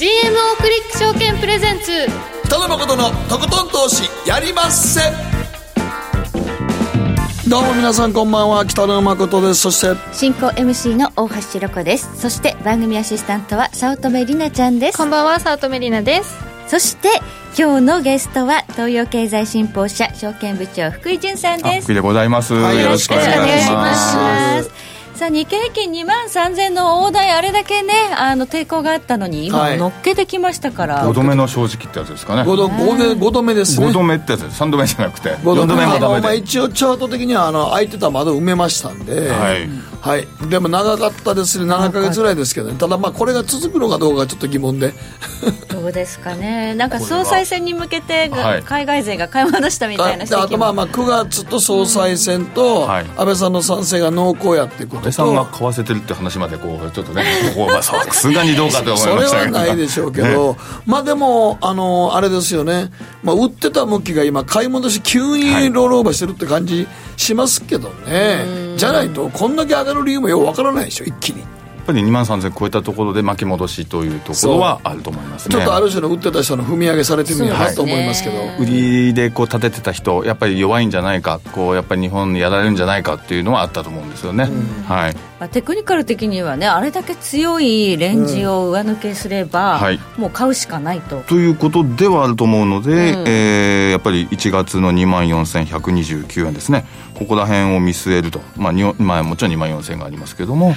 GMO クリック証券プレゼンツ。北野誠のとことん投資やりまっせ。どうも皆さんこんばんは。北野誠です。そして進行 MC の大橋ロコです。そして番組アシスタントは早乙女里奈ちゃんです。こんばんは。早乙女里奈です。そして今日のゲストは東洋経済新報社証券部長福井潤さんです。福井でございます、はいよろしくお願いしますさあ日経平均2万3000の大台あれだけねあの抵抗があったのに今はい。乗っけてきましたから、5度目の正直ってやつですかね。5度 ,5 度5度目ですね。5度目ってやつです。3度目じゃなくて。5 4度目あのもダメで。まあ一応チャート的にはあの空いてた窓埋めましたんで、はい。はい、でも長かったですね。7か月ぐらいですけどね。た。だまあこれが続くのかどうかちょっと疑問で。どうですかね。なんか総裁選に向けては。い。海外勢が買い戻したみたいなであとまあまあ9月と総裁選とはい。安倍さんの賛成が濃厚やっていうことと安倍さんが買わせてるって話までこうちょっとね さすがにどうかと思それはいましたけど。ないでしょうけど、まあでも、あのあれですよね、まあ、売ってた向きが今、買い戻し、急にロールオーバーしてるって感じしますけどね、じゃないと、こんだけ上がる理由もようわからないでしょ、一気に。やっぱり2万3000超えたところで巻き戻しというところはあると思いますね。ちょっとある種の売ってた人の踏み上げされてみようなと思いますけど。売りでこう立ててた人やっぱり弱いんじゃないかこうやっぱり日本やられるんじゃないかっていうのはあったと思うんですよね、はいまあ、テクニカル的にはねあれだけ強いレンジを上抜けすれば、はい。もう買うしかないと。ということではあると思うので、うん。えーやっぱり1月の2万4129円ですね。ここら辺を見据えると、まあにまあ、もちろん2万4000円がありますけども、はい。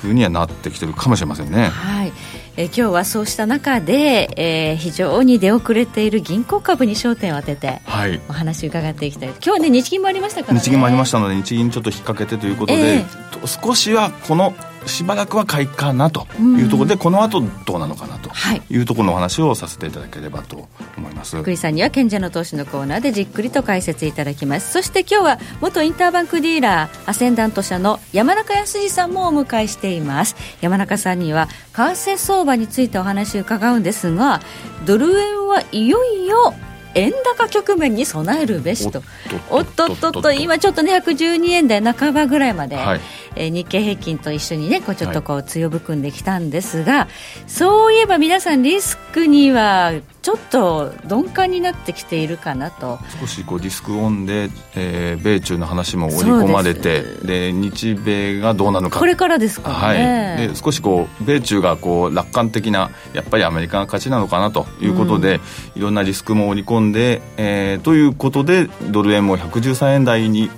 ふうにはなってきてるかもしれませんね。はいえー今日はそうした中で、えー非常に出遅れている銀行株に焦点を当ててはい。お話伺っていきたい。今日はね日銀もありましたからね。日銀もありましたので日銀ちょっと引っ掛けてということで、え。と少しはこのしばらくは買いかなというところ。で、この後どうなのかなとはい。いうところのお話をさせていただければと思います、福井さんには賢者の投資のコーナーでじっくりと解説いただきます。そして今日は元インターバンクディーラーアセンダント社の山中康二さんもお迎えしています。山中さんには為替相場についてお話を伺うんですがドル円はいよいよ円高局面に備えるべしと。おっとっとっと今ちょっとね112円台半ばぐらいまで、はいえー日経平均と一緒にねこうちょっとこう強含んできたんですが、そういえば皆さんリスクにはちょっと鈍感になってきているかなと。少しこうリスクオンで、えー米中の話も織り込まれてで日米がどうなのか。これからですからはい、ね、で少しこう米中がこう楽観的なやっぱりアメリカが勝ちなのかなということで、いろんなリスクも織り込んで、えーということでドル円も113円台に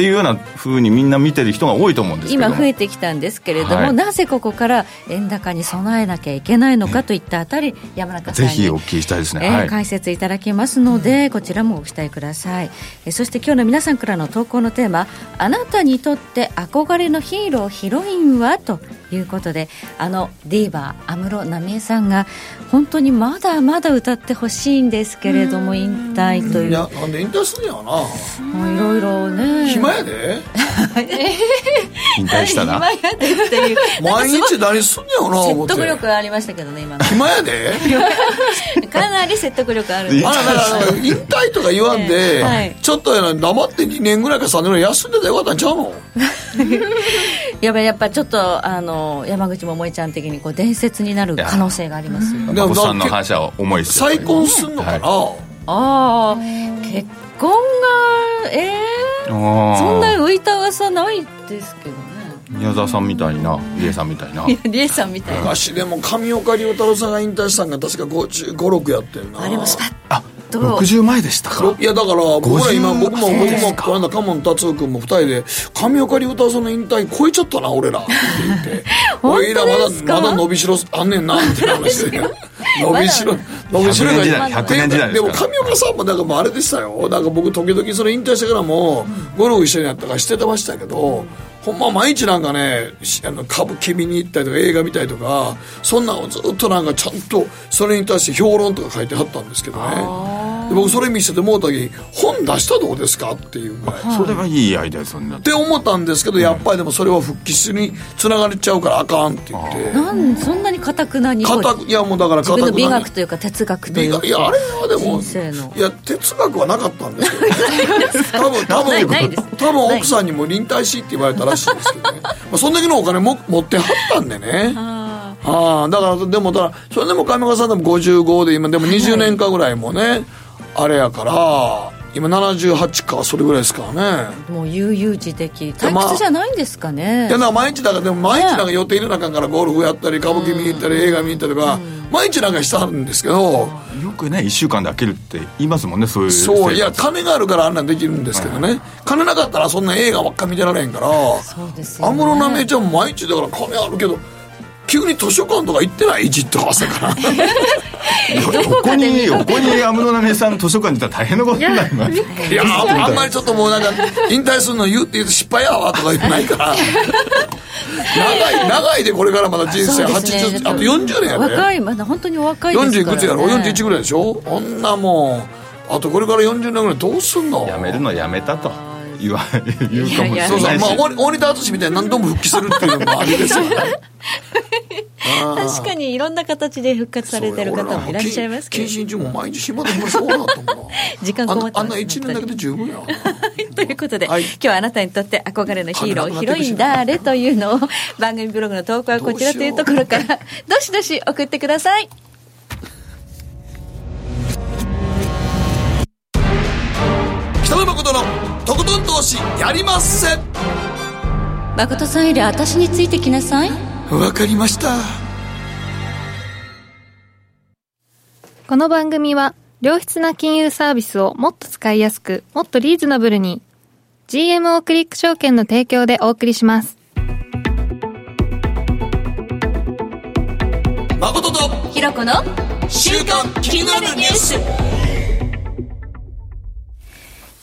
っていうようなふうにみんな見てる人が多いと思うんですけど。も今増えてきたんですけれども、はい。なぜここから円高に備えなきゃいけないのかといったあたり山中さんにぜひお聞きしたいですね、えーはい。解説いただきますので、こちらもご期待ください、えーそして今日の皆さんからの投稿のテーマあなたにとって憧れのヒーローヒロインは？ということであのディーバー安室奈美恵さんが本当にまだまだ歌ってほしいんですけれども引退という。いや、なんで引退すんやろな。もういろいろね暇やで？引退したら暇やでっていう。毎日何すんやろな、思って。説得力ありましたけどね今。やで？かなり説得力ある。あら、だから、引退とか言わんで、ええ。はい。ちょっとやな、黙って2年ぐらいか3年ぐらい休んでたらよかったんちゃうの？やっぱりやっぱちょっとあの山口百恵ちゃん的にこう伝説になる可能性がありますよ。でもお子さんの話は重いですよ再婚すんのかな、はああ結婚がえー、あーそんな浮いた噂ないですけどね。宮沢さんみたいな理恵さんみたいな。いやリエさんみたいな。昔でも上岡龍太郎さんが引退したんが確か5556やってんな。あれもスパッあと60前でしたか。いやだから僕ら今50僕も僕もこの間カモン達夫君も二人で上岡龍太郎さんの引退超えちゃったな俺ら。って言って。俺らまだまだ伸びしろあんねんなって話で。伸びしろ伸びしろ100年時代100年時代でもですから。上岡さんもなんかもうあれでしたよ。なんか僕時々それ引退してからもゴルフ一緒にやったからしてましたけどほんま毎日なんかねしあの歌舞伎見に行ったりとか映画見たりとかそんなのをずっとなんかちゃんとそれに対して評論とか書いてはったんですけどね。で僕それ見せてもうた時本出したらどうですかっていうぐらい。それはいいアイデアですよね。って思ったんですけどやっぱりでもそれは復帰につながれちゃうからあかんって言って。なんそんなに堅くなにいやもうだから自分の美固くな学というか哲学というか。いやあれはでも人生の。いや哲学はなかったんですけど、ね、多分多分多分奥さんにも臨退しって言われたらしいですけどね、まあ、そんだけのお金も持ってはったんでね。あはいああ、だから、でも、だから、それでも上川さんでも55で、今、でも20年間ぐらいもね、あれやから、今78か、それぐらいですからね。もう悠々自適。退屈じゃないんですかね、いや、な毎日だから、でも毎日なんか予定入れなあかんから、ゴルフやったり、歌舞伎見に行ったり、映画見に行ったりとか、毎日なんかしてはるんですけど、よくね1週間で飽きるって言いますもんねそういうそう、いや、金があるからあんなんできるんですけどね。金なかったらそんな映画ばっか見てられへんから、そうです安室奈美恵ちゃんも毎日だから金あるけど、急に図書館とか行ってない？いじって朝から。横に横に安室奈美恵さん図書館にいたら大変なことになります。いやあんまりちょっともうなんか引退するの言うって言うと失敗やわとか言ってないから。長い長いでこれからまだ人生。そうですね。80あと40年やで、若いまだ本当にお若いです40いから、ね、くつやろ？41ぐらいでしょ？女もうあとこれから40年ぐらいどうすんの？やめるのやめたと言わ言うかもしれそうそう、ないしまあ、大大仁田淳みたいに何度も復帰するっていうのもありですよね。確かにいろんな形で復活されてる方もいらっしゃいますけど。謹慎中も毎日暇でもそうなと思うな時間困ってますあんなあんな1年だけで十分や。ということで、はい。今日はあなたにとって憧れのヒーロー、ヒロイン誰というのを番組ブログの投稿はこちらというところからどしどし送ってください。北野誠のとことん投資やりまっせ。誠さんより私についてきなさい。わかりました。この番組は良質な金融サービスをもっと使いやすくもっとリーズナブルに GMO クリック証券の提供でお送りします。誠とひろこの週刊気になるニュース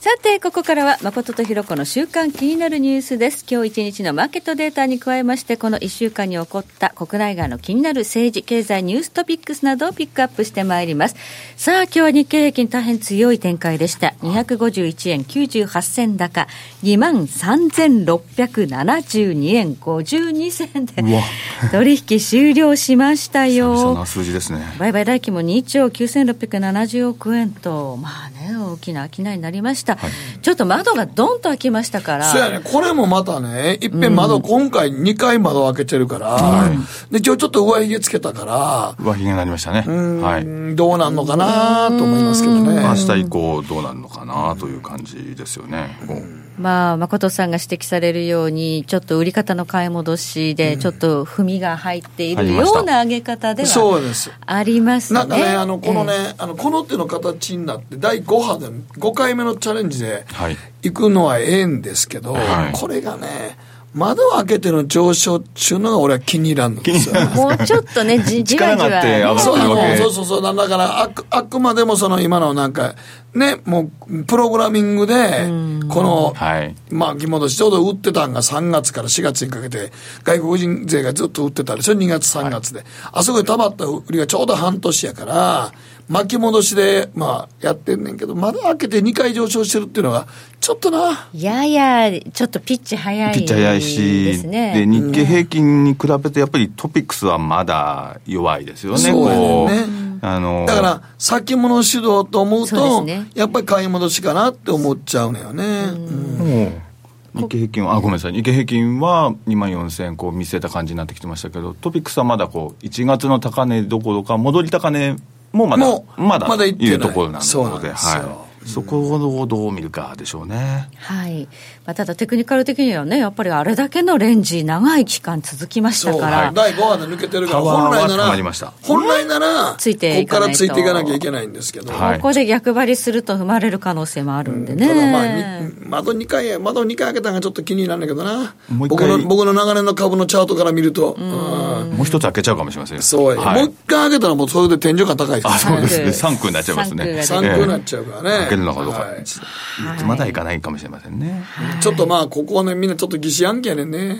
さて、ここからは誠とひろこの週間気になるニュースです。今日一日のマーケットデータに加えまして、この1週間に起こった国内外の気になる政治、経済、ニューストピックスなどをピックアップしてまいります。さあ、今日は日経平均大変強い展開でした。251円98銭高、23,672円52銭で取引終了しましたよな。数字ですね売買代金も2兆9670億円と、まあね、大きな商いになりました、ちょっと窓がドンと開きましたから、そうやね、これもまたね、いっぺん窓、今回2回窓開けてるから、で、今日ちょっと上髭つけたから、上髭になりましたね。はい。うんどうなんのかなと思いますけどね。明日以降どうなるのかなという感じですよねまあ、誠さんが指摘されるように、ちょっと売り方の買い戻しで、ちょっと踏みが入っているような上げ方ではそうです。ありますね。なんかね、あの、このね、えあの、この手の形になって、第5波で、5回目のチャレンジではい、行くのはええんですけど、はいこれがね、窓を開けての上昇っていうのが俺は気に入らんのですよ。え もうちょっとね、じ じわじわ、力があって上がってそうそうそうそう、だからあく、あくまでもその今のなんか、ね、もう、プログラミングで、この、はい。巻き戻し、ちょうど売ってたんが3月から4月にかけて、外国人税がずっと売ってたでしょ、2月、3月で。あそこで溜まった売りがちょうど半年やから、巻き戻しで、まあ、やってんねんけど、まだ開けて2回上昇してるっていうのが、ちょっとな、やや、ちょっとピッチ早いピッチ早いし、ですね。で日経平均に比べてやっぱりトピックスはまだ弱いですよね、そうやねんね。こう。あのだから、先物主導と思うと、ね。やっぱり買い戻しかなって思っちゃうのよね。うん。日経平均は、あ、ごめんなさい、日経平均は2万4000円こう見据えた感じになってきてましたけど、トピックスはまだこう1月の高値どころか、戻り高値もまだ、まだまだい。いうところなそうなんですよ。はい、そこをどう見るかでしょうね。はい。まあ、ただテクニカル的にはね、やっぱりあれだけのレンジ、長い期間続きましたそう、から、第5波で抜けてるから、本来なら、本来なら、ついてここかいかないと。らついていかなきゃいけないんですけど、はい。ここで逆張りすると踏まれる可能性もあるんでね。ただまあ、に窓2回、窓2回開けたのがちょっと気になるんだけどな。僕の、僕の長年の株のチャートから見ると、うん。もう一つ開けちゃうかもしれませんよ。そうや、はい。もう一回開けたらもうそれで天井が高いですあ、そうですね。三3区になっちゃいますね。三3区になっちゃうからね。るのかどうか。はいまだいかないかもしれませんね。ちょっとまあ、ここはね、みんなちょっと疑心暗鬼やねんね。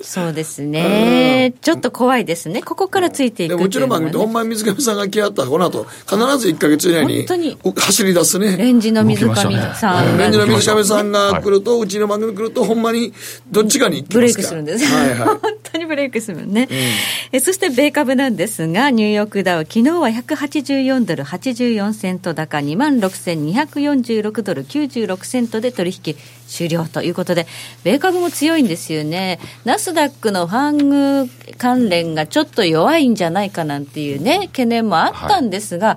そうですね。ちょっと怖いですね。ここからついていくでもうちの番組って、ほんまに水上さんが来合ったら、この後、必ず1ヶ月以内に本当に走り出すね。レンジの水上さんがレンジの水上さんが来ると、うちの番組来ると、ほんまにどっちかに行きますからブレイクするんです。はいはい。本当にブレイクするもんね、えそして米株なんですがニューヨークダウ昨日は184ドル84セント高2万6246ドル96セントで取引終了ということで米株も強いんですよね。ナスダックのファング関連がちょっと弱いんじゃないかなんていうね懸念もあったんですが、はい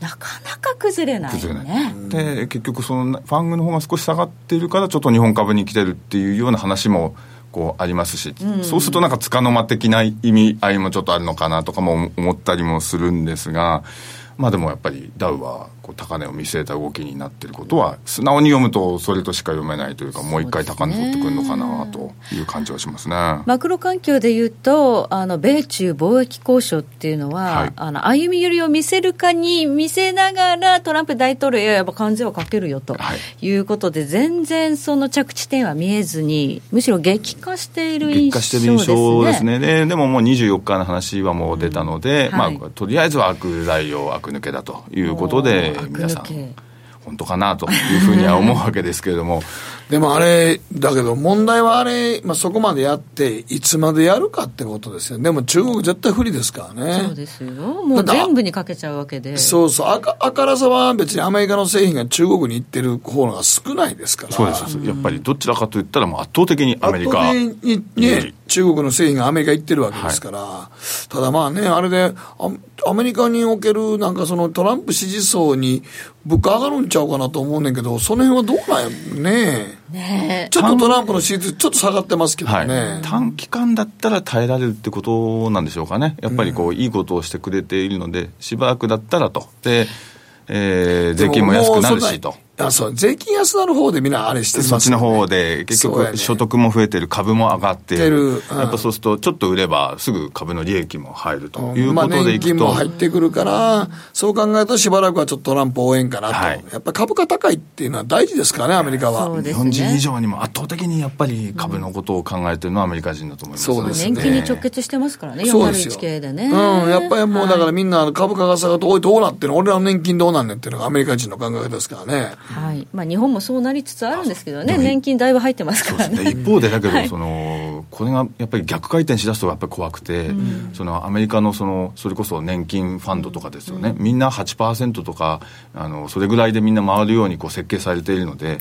なかなか崩れない、ね、崩れない。で結局そのファングの方が少し下がっているからちょっと日本株に来てるっていうような話もこうありますし、うん、そうするとなんかつかの間的な意味合いもちょっとあるのかなとかも思ったりもするんですがまあでもやっぱりダウはこう高値を見据えた動きになっていることは素直に読むとそれとしか読めないというかもう一回高値取ってくるのかなという感じはしますね。マクロ環境でいうとあの米中貿易交渉っていうのは、はい、あの歩み寄りを見せるかに見せながらトランプ大統領やっぱ関税をかけるよとい。うことで、はい、全然その着地点は見えずにむしろ激化している印象ですね。激化してる印象ですね。ででももう24日の話はもう出たので、うんはい、まあ、とりあえずは悪材料悪抜けだということで皆さん本当かなというふうには思うわけですけれども でもあれ、だけど問題はあれ、まあ、そこまでやって、いつまでやるかってことですよ。でも中国絶対不利ですからね。そうですよ。もう全部にかけちゃうわけで。そうそう。あかあからさは別にアメリカの製品が中国に行ってる方が少ないですから。そうです。やっぱりどちらかといったらもう圧倒的にアメリカ。圧倒的にね、中国の製品がアメリカ行ってるわけですから。はい、ただまあね、あれでア、アメリカにおけるなんかそのトランプ支持層に物価上がるんちゃうかなと思うねんけど、その辺はどうなんやね。ねちょっとトランプの支持率、ちょっと下がってますけどね、はい、短期間だったら耐えられるってことなんでしょうかね、やっぱりこう、うん、いいことをしてくれているので、しばらくだったらと。でえー、税金も安くなるしと。あそう。税金安なる方でみんなあれしてます、ね、そっちの方で、結局、所得も増えてる、株も上がってる、うん、やっぱそうすると、ちょっと売れば、すぐ株の利益も入るということでいくと、まあ、年金も入ってくるから、そう考えると、しばらくはちょっとトランプ応援かなと、はい、やっぱ株価高いっていうのは大事ですからね、アメリカは。ね、日本人以上にも圧倒的にやっぱり株のことを考えてるのはアメリカ人だと思います、そうですね、年金に直結してますからね、401系でね。うん、やっぱりもうだからみんな株価が下がって、おい、どうなってるの、俺らの年金どうなんねんっていうのがアメリカ人の考え方ですからね。はい。まあ、日本もそうなりつつあるんですけどね、年金だいぶ入ってますからね。ね。一方で、だけど、その、これがやっぱり逆回転しだすとやっぱり怖くて、うん、そのアメリカのそのそれこそ年金ファンドとかですよね、うん、みんな8%とかあの、それぐらいでみんな回るようにこう設計されているので、はい、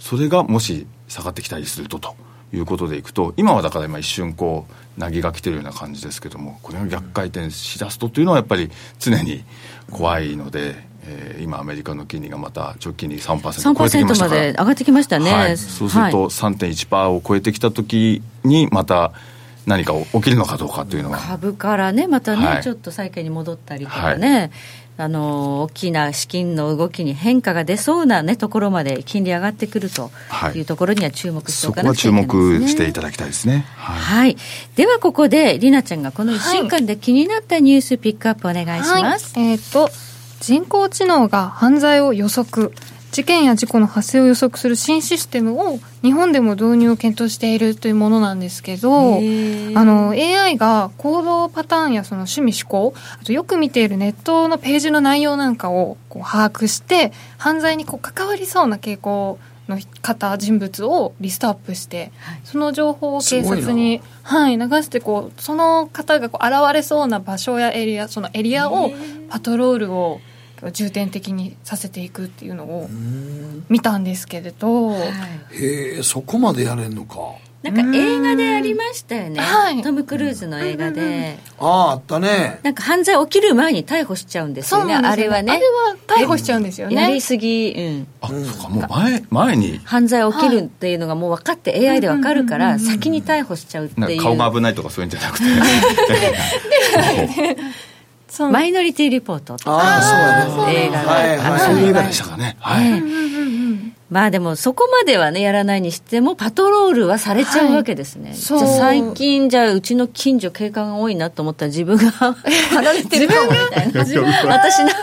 それがもし下がってきたりするとと。いうことでいくと今はだから今一瞬こう凪が来てるような感じですけどもこれが逆回転しだすとというのはやっぱり常に怖いので、えー、今、アメリカの金利がまた直近に3%超えてきましたから。まで上がってきましたね、はい、そうすると3.1%を超えてきたときに、また何か起きるのかどうかというのは。株からね、またね、はい、ちょっと債券に戻ったりとかね。はい。あの大きな資金の動きに変化が出そうな、ね、ところまで金利上がってくるというところには注目しておかなくちゃいけないです、ね、そこは注目していただきたいですね。はい、はい、ではここでりなちゃんがこの1週間で気になったニュースピックアップお願いします。えっ、ー、と人工知能が犯罪を予測。事件や事故の発生を予測する新システムを日本でも導入を検討しているというものなんですけどあの AI が行動パターンやその趣味思考あとよく見ているネットのページの内容なんかをこう把握して犯罪にこう関わりそうな傾向の方人物をリストアップして、はい、その情報を警察に、はい、流してこうその方がこう現れそうな場所やエリアそのエリアをパトロールを重点的にさせていくっていうのを見たんですけれど、はい、へえそこまでやれんのか。なんか映画でありましたよね、はい、トム・クルーズの映画で、あああったね。なんか犯罪起きる前に逮捕しちゃうんですよねあれはね。あれは逮捕しちゃうんですよね。やりすぎ。うん。あそうか。もう前前に。犯罪起きるっていうのがもう分かって AI で分かるから先に逮捕しちゃうっていう。顔が危ないとかそういうんじゃなくて マイノリティリポートああそうやね。映画が、はいはい、そういう映画でしたかね。はい、まあでもそこまではねやらないにしてもパトロールはされちゃうわけですね、はい、じゃ最近じゃあうちの近所警官が多いなと思ったら自分が 離れてるかもみたいな。私なんか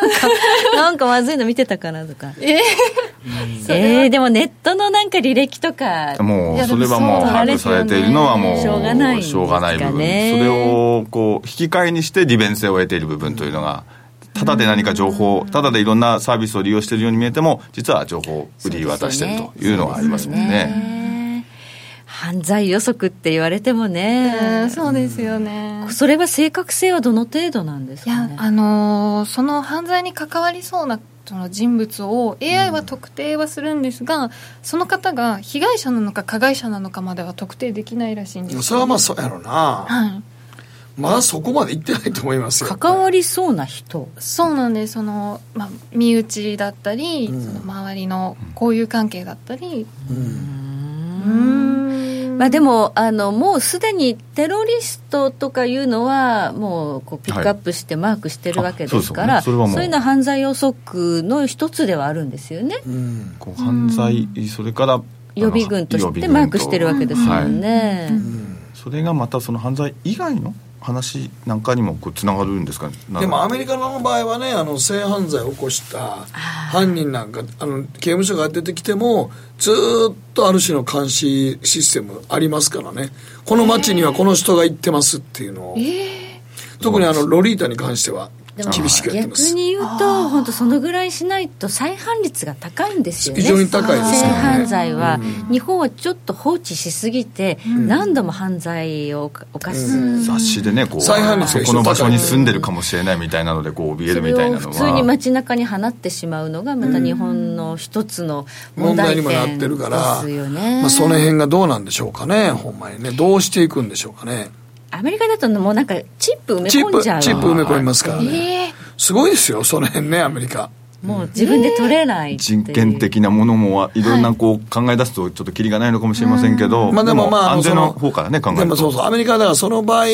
なんかまずいの見てたかなとか。えー、えー、でもネットのなんか履歴とかもうそれはもう把握されているのはもうしょうがないしょうがない部分。それをこう引き換えにして利便性を得ている部分というのが、うんただで何か情報、ただでいろんなサービスを利用しているように見えても、実は情報を売り渡しているというのがありますもんね。犯罪予測って言われてもね、そうですよねそれは正確性はどの程度なんですか、ね、いやあのー、その犯罪に関わりそうなその人物を AI は特定はするんですが、うん、その方が被害者なのか加害者なのかまでは特定できないらしいんです、ね、それはまあそうやろうな、はい、まだそこまでいってないと思いますよ。関わりそうな人。そうなんです。その、まあ、身内だったり、うん、その周りの交友関係だったり。うん。まあ、でもあのもうすでにテロリストとかいうのはもうこうピックアップしてマークしてるわけですから、はい、そうね、そそういうのは犯罪予測の一つではあるんですよね、うん、こう犯罪それから予備軍としてマークしてるわけですもんね、はい、それがまたその犯罪以外の話なんかにもこうつながるんですか、ね、でもアメリカの場合はねあの性犯罪を起こした犯人なんかあの刑務所が出てきてもずっとある種の監視システムありますからね。この町にはこの人が行ってますっていうのを、えー、特にあのロリータに関しては厳しくやってます。逆に言うと本当そのぐらいしないと再犯率が高いんですよね。非常に高いですね。性犯罪は、うん、日本はちょっと放置しすぎて、うん、何度も犯罪を犯す、うん、雑誌でねこう再犯率この場所に住んでるかもしれないみたいなのでこう怯えるみたいなのは。普通に街中に放ってしまうのがまた日本の一つの問題点、問題にもなってるから、ね、まあ、その辺がどうなんでしょうかねほんまにね。どうしていくんでしょうかねアメリカだともうなんかチップ埋め込んじゃうチップ埋め込みますからね、えー、すごいですよその辺ねアメリカ。もう自分で取れない人権的なものもいろんなこう考え出すとちょっときりがないのかもしれませんけど、まあでもまあ安全の方からね考えるでもそうそうアメリカだからその場合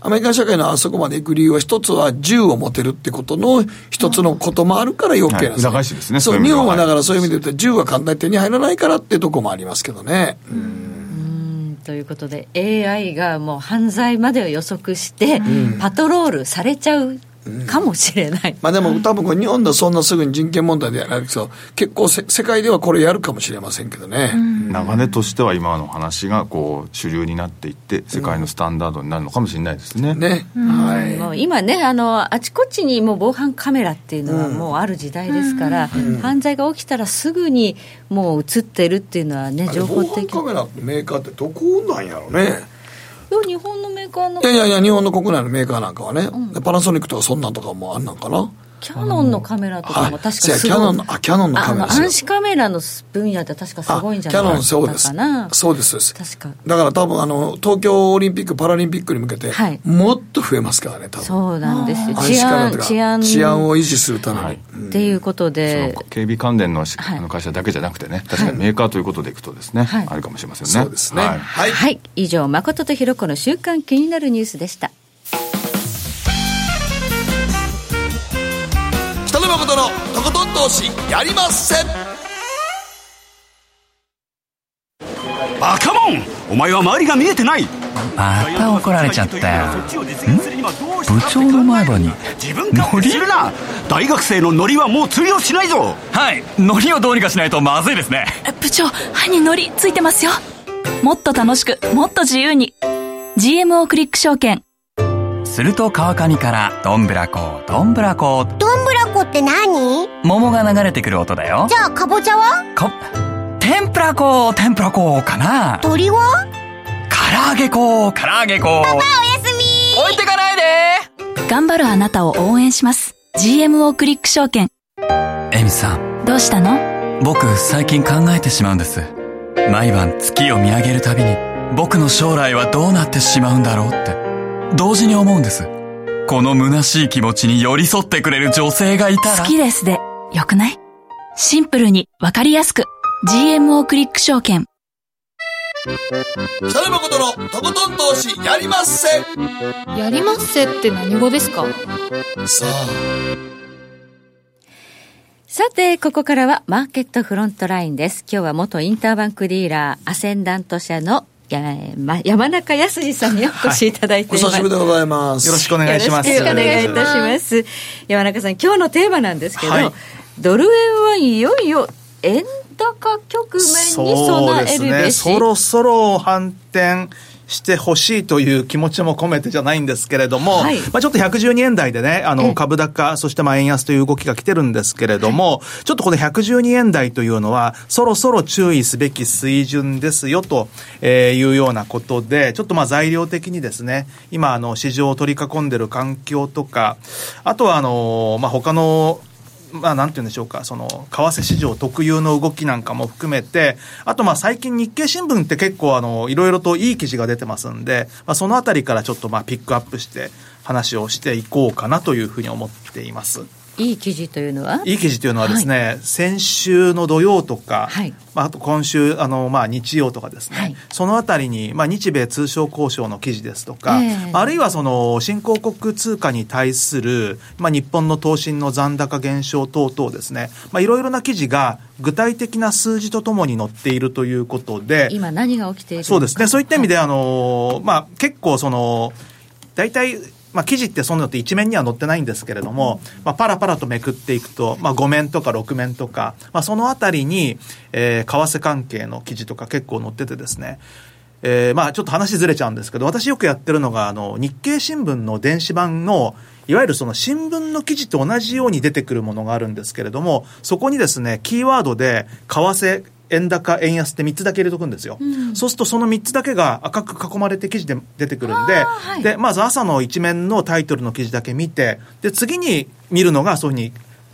アメリカ社会のあそこまで行く理由は一つは銃を持てるってことの一つのこともあるから余計な。んです、ね、裏返しですねそう日本はだからそういう意味で言うと銃は簡単に手に入らないからっていうとこもありますけどね。うんということで AI がもう犯罪までを予測して、パトロールされちゃうかもしれない、うん、まあでも多分日本ではそんなすぐに人権問題でやらないけど結構世界ではこれやるかもしれませんけどね、うん、流れとしては今の話がこう主流になっていって世界のスタンダードになるのかもしれないですね、ね、はい、もう今ねあのあちこちにもう防犯カメラっていうのはもうある時代ですから、犯罪が起きたらすぐにもう映ってるっていうのはね情報的。防犯カメラメーカーってどこなんやろうね日本のメーカーのいやいやいや日本の国内のメーカーなんかはね、うん、パナソニックとかそんなんとかもあんなんかなキャノンのカメラとかも確かすごい。キャノンのあキャノンのカメラ暗視カメラの分野って確かすごいんじゃないですかキャノンそうです。そうですそうです。確か。だから多分あの東京オリンピック・パラリンピックに向けて、はい、もっと増えますからね多分。そうなんですよ。治安治安治安。を維持するために、はい。うん、っていうことで。警備関連のあの会社だけじゃなくてね確かにメーカーということでいくとですね、はい、あるかもしれませんね。そうですね。はい、はい、以上誠とひろ子の週刊気になるニュースでした誠のとことん投資やりません。バカモン。お前は周りが見えてない。また怒られちゃったよ。部長の前歯に。ノリするな。大学生のノリはもう通用しないぞ。はい。ノリをどうにかしないとまずいですね。部長歯にノリついてますよ。もっと楽しくもっと自由に。GMO クリック証券すると川上からどんぶらこどんぶらこ。どんぶらこって何？桃が流れてくる音だよ。じゃあかぼちゃは？こ天ぷらこ天ぷらこかな。鳥は？唐揚げこ唐揚げこ。パパおやすみ。置いてかないで。頑張るあなたを応援します。GMO クリック証券。エミさん。どうしたの？僕最近考えてしまうんです。毎晩月を見上げるたびに僕の将来はどうなってしまうんだろうって同時に思うんです。この虚しい気持ちに寄り添ってくれる女性がいたら。好きですで、よくない？シンプルにわかりやすく。GMO クリック証券。北野誠のとことん投資やりまっせやりまっせって何語ですか？さあ。さて、ここからはマーケットフロントラインです。今日は元インターバンクディーラー、アセンダント社のや、ま、山中康さんにお越しいただいて、はい、お久しぶりでございます。よろしくお願いします。よろしくお願いいたします。山中さん、今日のテーマなんですけど、はい、ドル円はいよいよ円高局面に備えるべし、ね、そろそろ反転してほしいという気持ちも込めてじゃないんですけれども、はい、まあちょっと112円台でね、あの、株高、そしてまあ円安という動きが来てるんですけれども、はい、ちょっとこの112円台というのは、そろそろ注意すべき水準ですよというようなことで、ちょっとまあ材料的にですね、今あの市場を取り囲んでる環境とか、あとはあの、まあ他のまあ、なんて言うんでしょうか、その、為替市場特有の動きなんかも含めて、あと、まあ、最近日経新聞って結構、あの、いろいろといい記事が出てますんで、まあ、そのあたりからちょっと、まあ、ピックアップして話をしていこうかなというふうに思っています。いい記事というのは？いい記事というのはですね、はい、先週の土曜とか、はい、まあ、あと今週あの、まあ、日曜とかですね、はい、そのあたりに、まあ、日米通商交渉の記事ですとか、えー、あるいはその新興国通貨に対する、まあ、日本の投信の残高減少等々ですね、まあ、いろいろな記事が具体的な数字とともに載っているということで今何が起きているそうですね。そういった意味で、あのまあ、結構その大体まあ、記事ってそんなのって一面には載ってないんですけれども、まあ、パラパラとめくっていくと、まあ、5面とか6面とか、まあ、そのあたりに、えー、為替関係の記事とか結構載っててですね、えー、まあちょっと話ずれちゃうんですけど、私よくやってるのが、あの、日経新聞の電子版の、いわゆるその新聞の記事と同じように出てくるものがあるんですけれども、そこにですね、キーワードで、為替円高、円安って3つだけ入れとくんですよ。うん、そうするとその3つだけが赤く囲まれて記事で出てくるんで、はい、で、まず朝の一面のタイトルの記事だけ見て、で、次に見るのがそういうふうに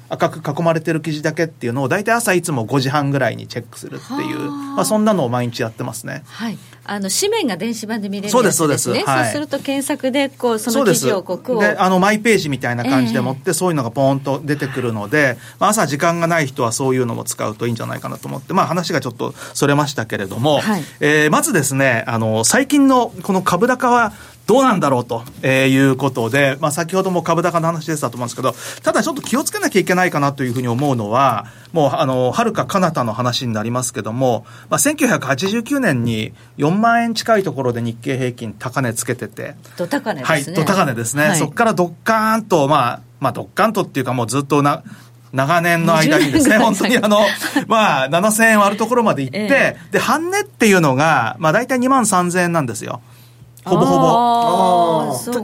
赤く囲まれてる記事だけっていうのを大体朝いつも5時半ぐらいにチェックするっていう、まあ、そんなのを毎日やってますね。はい、あの紙面が電子版で見れるね。そうですそうです、はい、そうすると検索でこうその記事をこうであのマイページみたいな感じでもって、えー、そういうのがポーンと出てくるので、まあ、朝時間がない人はそういうのも使うといいんじゃないかなと思って、まあ、話がちょっとそれましたけれども、はい、えー、まずですねあの最近のこの株高はどうなんだろうと、えー、いうことで、まあ、先ほども株高の話でしたと思うんですけど、ただちょっと気をつけなきゃいけないかなというふうに思うのは、もう、あの、はるか彼方の話になりますけども、まあ、1989年に4万円近いところで日経平均高値つけてて、ド高値ですね。はい、ド高値ですね。はい、そこからドッカーンと、まあ、まあ、ドッカンとっていうかもうずっとな、長年の間にですね、本当にあの、まあ、7000円割るところまで行って、えー、で、半値っていうのが、まあ、大体2万3000円なんですよ。ほぼほぼ。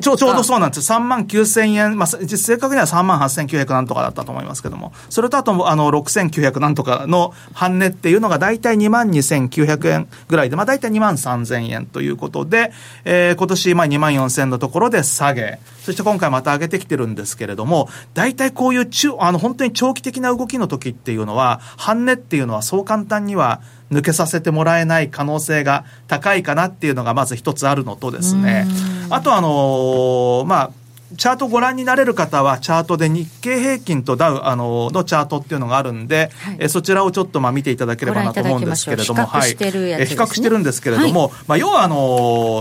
ちょちょうどそうなんです。3万9000円、まあ、正確には3万8900なんとかだったと思いますけども、それとあと、あの、6900なんとかの半値っていうのが大体2万2900円ぐらいで、まあ大体2万3000円ということで、えー、今年、まあ2万4000のところで下げ、そして今回また上げてきてるんですけれども、大体こういう中、あの、本当に長期的な動きの時っていうのは、半値っていうのはそう簡単には抜けさせてもらえない可能性が高いかなっていうのがまず一つあるのとですね、あとあのー、まあ、チャートご覧になれる方は、チャートで日経平均とダウあののチャートっていうのがあるんで、はい、えそちらをちょっとまあ見ていただければなと思うんですけれども、はい、比較してるんですけれども、はい、まあ、要はあの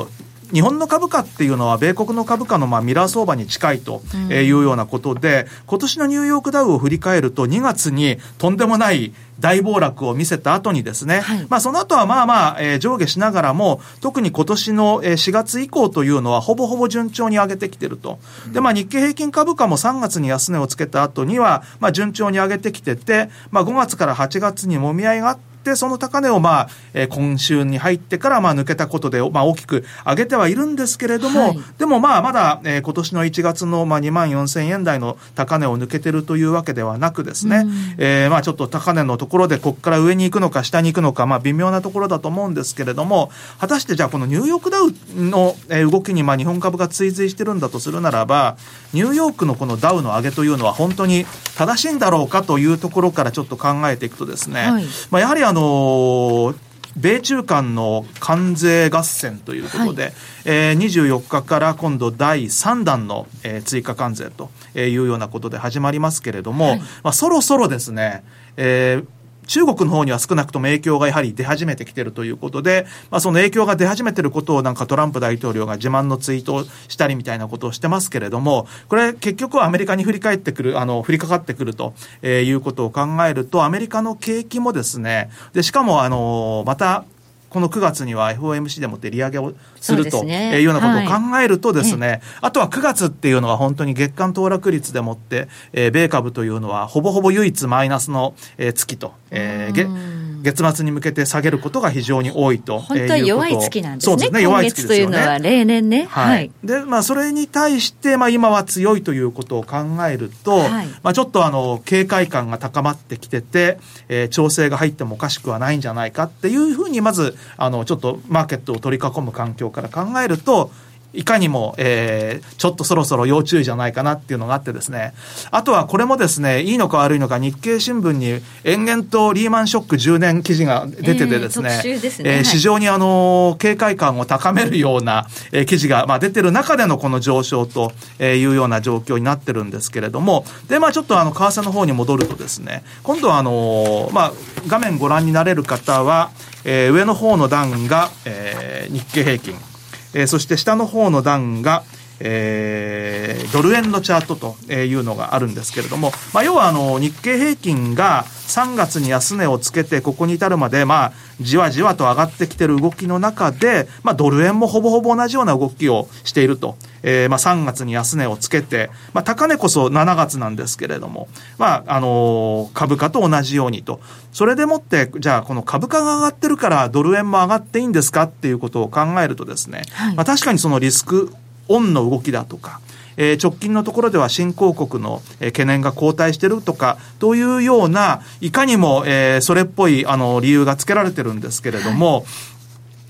ー日本の株価っていうのは米国の株価のまあミラー相場に近いというようなことで、今年のニューヨークダウを振り返ると2月にとんでもない大暴落を見せた後にですね、はい、まあその後はまあまあ、えー、上下しながらも、特に今年の4月以降というのはほぼほぼ順調に上げてきてると。で、まあ日経平均株価も3月に安値をつけた後には、まあ順調に上げてきてて、まあ5月から8月にもみ合いがあって、で、その高値をまあ、えー、今週に入ってからまあ抜けたことで、まあ大きく上げてはいるんですけれども、はい、でもまあまだ、えー、今年の1月のまあ2万4千円台の高値を抜けてるというわけではなくですね、うん、えー、まあちょっと高値のところでここから上に行くのか下に行くのか、まあ微妙なところだと思うんですけれども、果たしてじゃあこのニューヨークダウの動きにまあ日本株が追随してるんだとするならば、ニューヨークのこのダウの上げというのは本当に正しいんだろうかというところからちょっと考えていくとですね、はい、まあやはりあの米中間の関税合戦ということで、はい、えー、24日から今度第3弾の、えー、追加関税というようなことで始まりますけれども、はい、まあ、そろそろですね、えー、中国の方には少なくとも影響がやはり出始めてきてるということで、まあ、その影響が出始めてることをなんかトランプ大統領が自慢のツイートをしたりみたいなことをしてますけれども、これ結局はアメリカに振り返ってくる、あの、降りかかってくると、えー、いうことを考えると、アメリカの景気もですね、で、しかもあの、また、この9月には FOMC でもって利上げをするというようなことを考えるとですね、はい、あとは9月っていうのは本当に月間騰落率でもって、えー、米株というのはほぼほぼ唯一マイナスの、えー、月と、えー、月末に向けて下げることが非常に多いと。本当は弱い月なんですね。すね、弱い月というのは例年ね。はい。で、まあ、それに対して、まあ、今は強いということを考えると、はい、まあ、ちょっとあの、警戒感が高まってきてて、えー、調整が入ってもおかしくはないんじゃないかっていうふうに、まず、あの、ちょっとマーケットを取り囲む環境から考えると、いかにも、えー、ちょっとそろそろ要注意じゃないかなっていうのがあってですね。あとはこれもですね、いいのか悪いのか日経新聞に延々とリーマンショック10年記事が出ててですね、えー、ねえー、市場にあの、警戒感を高めるような、えー、記事が、まあ、出てる中でのこの上昇というような状況になってるんですけれども、で、まあちょっとあの、為替の方に戻るとですね、今度はあの、まあ画面ご覧になれる方は、えー、上の方の段が、えー、日経平均。えー、そして下の方の段が、えー、ドル円のチャートというのがあるんですけれども、まあ、要はあの日経平均が3月に安値をつけてここに至るまで、まあ、じわじわと上がってきてる動きの中で、まあ、ドル円もほぼほぼ同じような動きをしていると。えー、まあ、3月に安値をつけて、まあ、高値こそ7月なんですけれども、まあ、あのー、株価と同じようにと。それでもって、じゃあ、この株価が上がってるからドル円も上がっていいんですかっていうことを考えるとですね、はい、まあ、確かにそのリスクオンの動きだとか、えー、直近のところでは新興国の、えー、懸念が後退してるとか、というような、いかにも、えー、それっぽい、あの、理由がつけられてるんですけれども、はい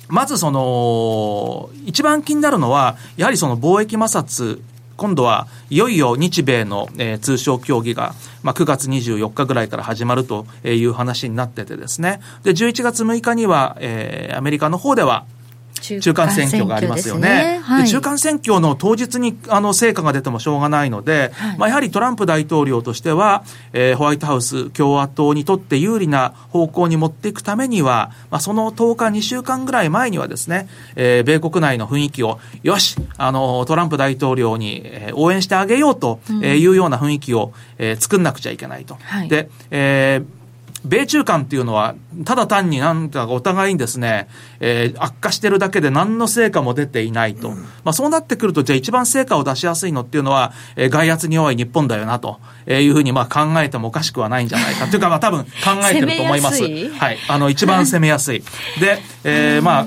まずその、一番気になるのは、やはりその貿易摩擦今度はいよいよ日米の、えー、通商協議が、まあ、9月24日ぐらいから始まるという話になっててですね。で、11月6日には、えー、アメリカの方では、中間選挙がありますよね。ね。はい、中間選挙の当日にあの成果が出てもしょうがないので、はい、まあ、やはりトランプ大統領としては、えー、ホワイトハウス共和党にとって有利な方向に持っていくためには、まあ、その10日、2週間ぐらい前にはですね、えー、米国内の雰囲気を、よし、あの、トランプ大統領に、えー、応援してあげようというような雰囲気を、えー、作んなくちゃいけないと。はい、で、えー米中間っていうのは、ただ単になんかお互いにですね、えー、悪化してるだけで何の成果も出ていないと。うん、まあそうなってくると、じゃあ一番成果を出しやすいのっていうのは、えー、外圧に弱い日本だよなというふうにまあ考えてもおかしくはないんじゃないか。というかまあ多分考えてると思います。はい。あの一番攻めやすい。で、えー、まあ、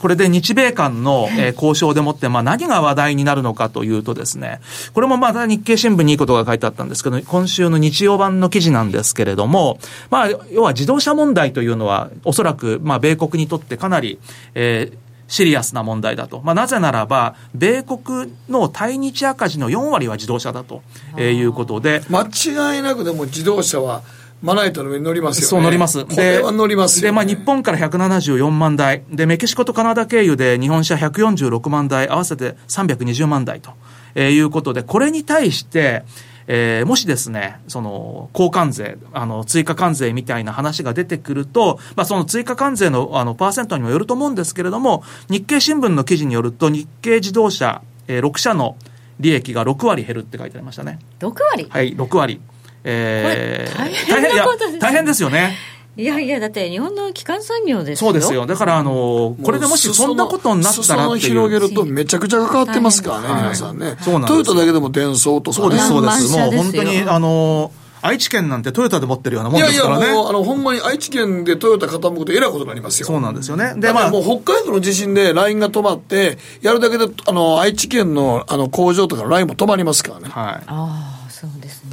これで日米間の、えー、交渉でもって、まあ何が話題になるのかというとですね、これもまた日経新聞にいいことが書いてあったんですけど、今週の日曜版の記事なんですけれども、まあ、要は自動車問題というのは、おそらく、まあ、米国にとってかなり、えー、シリアスな問題だと。まあ、なぜならば、米国の対日赤字の4割は自動車だと、えー、いうことで。間違いなくでも自動車は、まな板の上に乗りますよね。そう乗ります。これは乗ります、ね、で、まあ日本から174万台。で、メキシコとカナダ経由で日本車146万台、合わせて320万台と、えー、いうことで、これに対して、えー、もしですね、その、交換税、あの、追加関税みたいな話が出てくると、まあ、その追加関税の、あの、パーセントにもよると思うんですけれども、日経新聞の記事によると、日経自動車、えー、6社の利益が6割減るって書いてありましたね。6割？はい、6割。えー、大変なことです、ね、大変ですよね。いやいや、だって日本の基幹産業ですよそうですよ。だから、あの、これでもしそんなことになったらっていう。広げるとめちゃくちゃ関わってますからね、皆さんね。そうなんです。トヨタだけでも伝送とか、ね、そうです、そうです。もう本当に、あの、愛知県なんてトヨタで持ってるようなもんですからね。いやいや、もう、あの、ほんまに愛知県でトヨタ傾くとえらいことになりますよ。そうなんですよね。で、まあ。もう北海道の地震でラインが止まって、やるだけで、あの、愛知県の、あの、工場とかラインも止まりますからね。はい。ああ。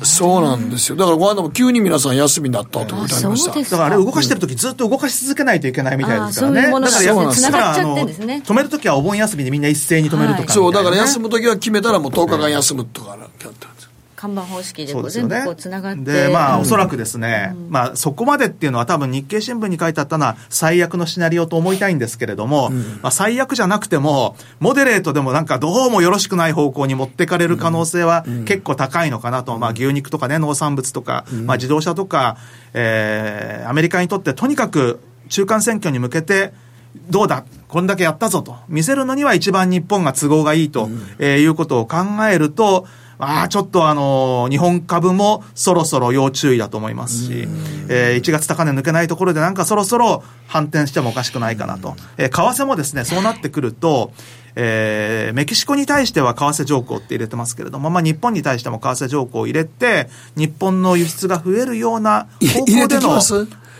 そうなんですよ。だからこの間も急に皆さん休みになったということありました。だからあれ動かしてる時ずっと動かし続けないといけないみたいですからね。そういうものが繋がっちゃってんですね。止める時はお盆休みでみんな一斉に止めるとか、そう、だから休む時は決めたらもう10日間休むとかなって看板方式でこう全部こうつながって。で、まあ、おそらくですね、うん、まあ、そこまでっていうのは多分日経新聞に書いてあったのは最悪のシナリオと思いたいんですけれども、うん、まあ、最悪じゃなくても、モデレートでもなんかどうもよろしくない方向に持ってかれる可能性は結構高いのかなと、まあ、牛肉とかね、農産物とか、まあ、自動車とか、えー、アメリカにとってとにかく中間選挙に向けて、どうだこんだけやったぞと。見せるのには一番日本が都合がいいと、えー、いうことを考えると、ああ、ちょっとあの、日本株もそろそろ要注意だと思いますし、えー、1月高値抜けないところでなんかそろそろ反転してもおかしくないかなと。えー、為替もですね、そうなってくると、えー、メキシコに対しては為替条項って入れてますけれども、まあ、日本に対しても為替条項を入れて、日本の輸出が増えるような方向での、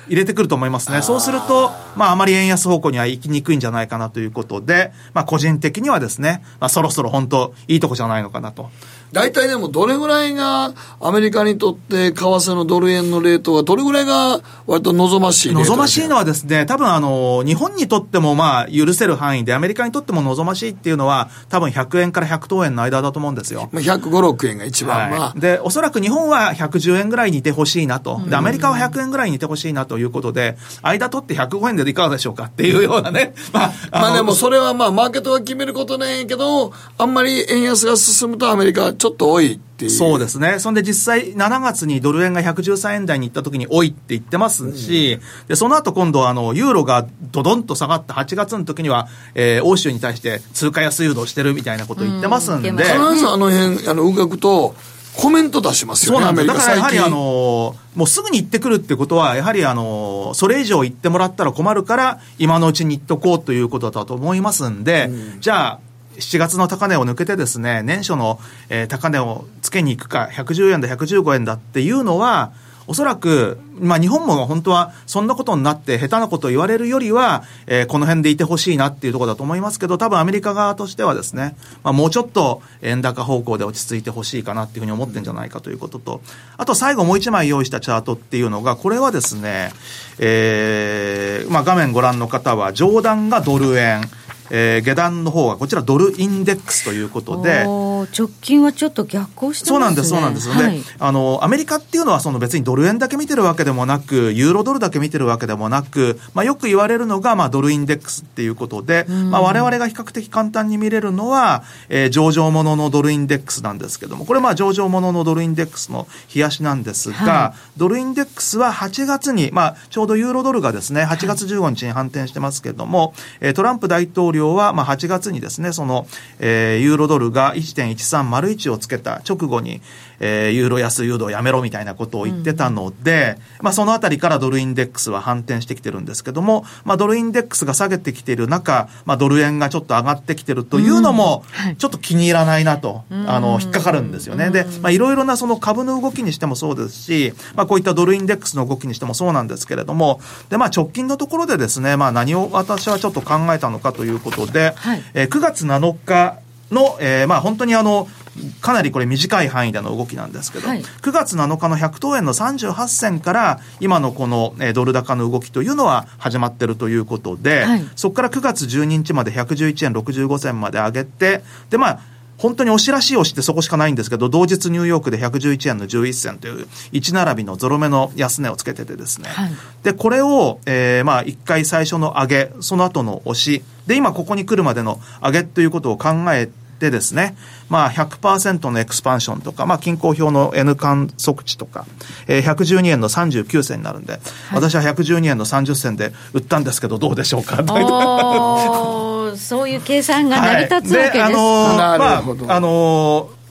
入れてくると思いますね。そうすると、まあ、あまり円安方向には行きにくいんじゃないかなということで、まあ、個人的にはですね、まあ、そろそろ本当、いいとこじゃないのかなと。大体でもどれぐらいがアメリカにとって為替のドル円のレートはどれぐらいが割と望ましい望ましいのはですね、多分あの、日本にとってもまあ許せる範囲で、アメリカにとっても望ましいっていうのは、多分100円から100等円の間だと思うんですよ。まあ、105、6円が一番、はい、まあ。で、おそらく日本は110円ぐらいにいてほしいなと。で、アメリカは100円ぐらいにいてほしいなということで、間取って105円でいかがでしょうかっていうようなね。まあ、まあでもそれはまあマーケットが決めることなんやけど、あんまり円安が進むとアメリカはちょっと多い。そうですね。そんで実際7月にドル円が113円台に行った時に多いって言ってますし、うん、で、その後今度あの、ユーロがドドンと下がった8月の時には、えー、欧州に対して通貨安誘導してるみたいなこと言ってますんで。必ずあの辺、あの、動くと、コメント出しますよね、そうなんだ。だからやはりあの、もうすぐに行ってくるってことは、やはりあの、それ以上言ってもらったら困るから、今のうちに言っとこうということだと思いますんで、うん、じゃあ、7月の高値を抜けてですね、年初の、えー、高値をつけに行くか、110円だ、115円だっていうのは、おそらく、まあ日本も本当はそんなことになって下手なことを言われるよりは、えー、この辺でいてほしいなっていうところだと思いますけど、多分アメリカ側としてはですね、まあもうちょっと円高方向で落ち着いてほしいかなっていうふうに思ってんじゃないかということと、あと最後もう一枚用意したチャートっていうのが、これはですね、えー、まあ画面ご覧の方は上段がドル円、えー、下段の方はこちらドルインデックスということで直近はちょっと逆行してね。そうなんですそうなんです、はい、であのアメリカっていうのはその別にドル円だけ見てるわけでもなくユーロドルだけ見てるわけでもなく、まあ、よく言われるのが、まあ、ドルインデックスっていうことで、まあ、我々が比較的簡単に見れるのは、えー、上場もののドルインデックスなんですけどもこれまあ上場もののドルインデックスの冷やしなんですが、はい、ドルインデックスは8月に、まあ、ちょうどユーロドルがですね8月15日に反転してますけれども、はい、トランプ大統領は、まあ、8月にですね、その、えー、ユーロドルが1.1301をつけた直後に、えー、ユーロ安誘導やめろみたいなことを言ってたので、うん、まあそのあたりからドルインデックスは反転してきてるんですけども、まあドルインデックスが下げてきている中、まあドル円がちょっと上がってきてるというのも、ちょっと気に入らないなと、うん、あの、引っかかるんですよね。で、まあいろいろなその株の動きにしてもそうですし、まあこういったドルインデックスの動きにしてもそうなんですけれども、で、まあ直近のところでですね、まあ何を私はちょっと考えたのかということで、はい、えー、9月7日の、えー、まあ本当にあの、かなりこれ短い範囲での動きなんですけど、はい、9月7日の100等円の38銭から今のこのドル高の動きというのは始まってるということで、はい、そこから9月12日まで111円65銭まで上げて、でまあ、本当に押しらしい押しってそこしかないんですけど、同日ニューヨークで111円の11銭という1並びのゾロ目の安値をつけててですね。はい、で、これを、えー、まあ、1回最初の上げ、その後の押し、で、今ここに来るまでの上げということを考えて、でですね、まあ100%のエクスパンションとか、まあ均衡表の N 観測値とか、えー、112円の39銭になるんで、はい、私は112円の30銭で売ったんですけど、どうでしょうかそういう計算が成り立つわけですか、はい、あのー、まあ、あのー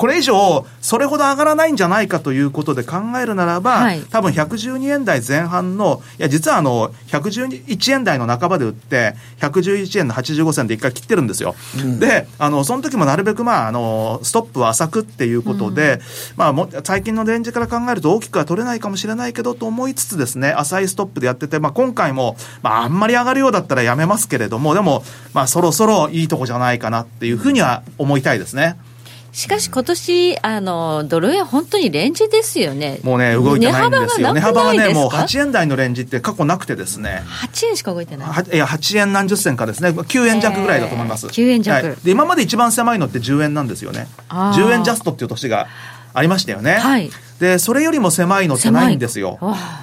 これ以上、それほど上がらないんじゃないかということで考えるならば、はい、多分112円台前半の、いや、実はあの、111円台の半ばで売って、111円の85銭で一回切ってるんですよ。うん、で、あの、その時もなるべく、まあ、あの、ストップは浅くっていうことで、うん、まあも、最近のレンジから考えると大きくは取れないかもしれないけどと思いつつですね、浅いストップでやってて、まあ、今回も、まあ、あんまり上がるようだったらやめますけれども、でも、まあ、そろそろいいとこじゃないかなっていうふうには思いたいですね。しかし今年あのドル円本当にレンジですよね。もうね動いてないんですよ。値幅がねもう8円台のレンジって過去なくてですね。8円しか動いてない。いや8円何十銭かですね。9円弱ぐらいだと思います。9円弱、はい、で今まで一番狭いのって10円なんですよね。10円ジャストっていう年がありましたよね。はい。でそれよりも狭いのってないんですよ。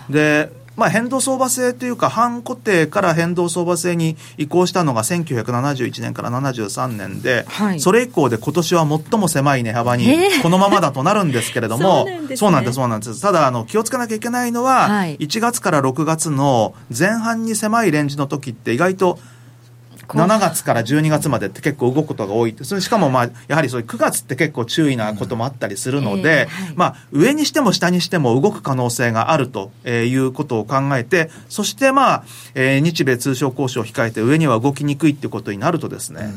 でまあ、変動相場制というか、半固定から変動相場制に移行したのが1971年から73年で、はい、それ以降で今年は最も狭い値幅に、このままだとなるんですけれども、そうなんです、そうなんです。ただ、あの、気をつけなきゃいけないのは、はい、1月から6月の前半に狭いレンジの時って意外と、7月から12月までって結構動くことが多いそれしかもまあやはりそういう9月って結構注意なこともあったりするので、まあ上にしても下にしても動く可能性があるということを考えてそしてまあ、えー、日米通商交渉を控えて上には動きにくいっていうことになるとですね、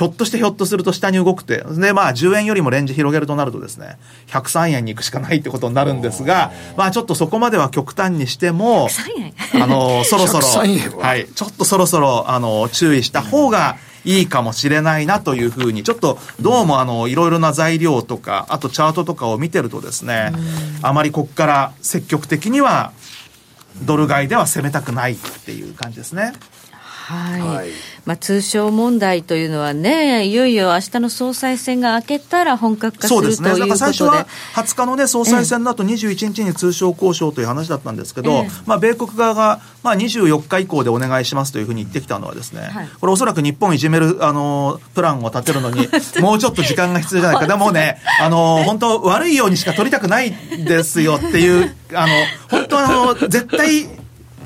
ひょっとしてひょっとすると下に動くって、で、まあ、10円よりもレンジ広げるとなるとですね、103円に行くしかないってことになるんですが、まあ、ちょっとそこまでは極端にしても、あの、そろそろ、は。い、ちょっとそろそろ、あの、注意した方が、いいかもしれないなというふうに、ちょっとどうもあの、いろいろな材料とか、あとチャートとかを見てるとですね、あまりここから積極的には、ドル買いでは攻めたくないっていう感じですね。はい、はい、まあ、通商問題というのはね、いよいよ明日の総裁選が明けたら本格化するということで、そうですね、だから最初は20日の、ね、総裁選の後21日に通商交渉という話だったんですけど、ええ、まあ、米国側が、まあ、24日以降でお願いしますというふうに言ってきたのはですね、はい、これ、おそらく日本いじめるあのプランを立てるのに、もうちょっと時間が必要じゃないか、でもね、あの本当、悪いようにしか取りたくないですよっていう、あの本当あの、絶対、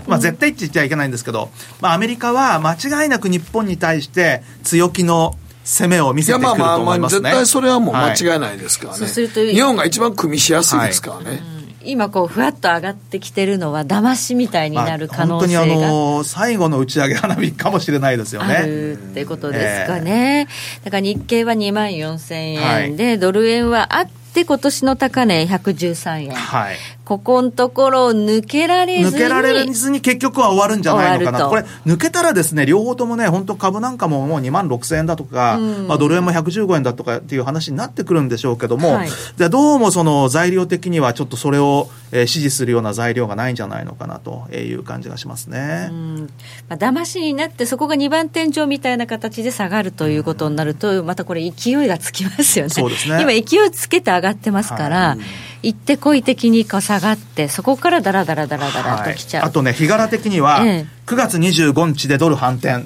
まあ、絶対って言っちゃいけないんですけど、まあ、アメリカは間違いなく日本に対して強気の攻めを見せてくると思いますね。まあまあ絶対それはもう間違いないですからね。はい、日本が一番組みしやすいですからね。はい今こうふわっと上がってきてるのは騙しみたいになる可能性が、まあ、本当にあの最後の打ち上げ花火かもしれないですよね。あるってことですかね。えー、だから日経は2万4000円で、はい、ドル円はあって今年の高値113円。はい。ここのところを抜けられずに。抜けられずに結局は終わるんじゃないのかな。これ、抜けたらですね、両方ともね、本当株なんかももう2万6千円だとか、うん、まあドル円も115円だとかっていう話になってくるんでしょうけども、はい、じゃどうもその材料的にはちょっとそれを、えー、支持するような材料がないんじゃないのかなという感じがしますね。うん。まあ、騙しになって、そこが2番天井みたいな形で下がるということになると、またこれ勢いがつきますよね。そうですね。今勢いつけて上がってますから、はい行ってこい的にこう下がってそこからだらだらだらだらときちゃう、はい、あとね日柄的には、9月25日でドル反転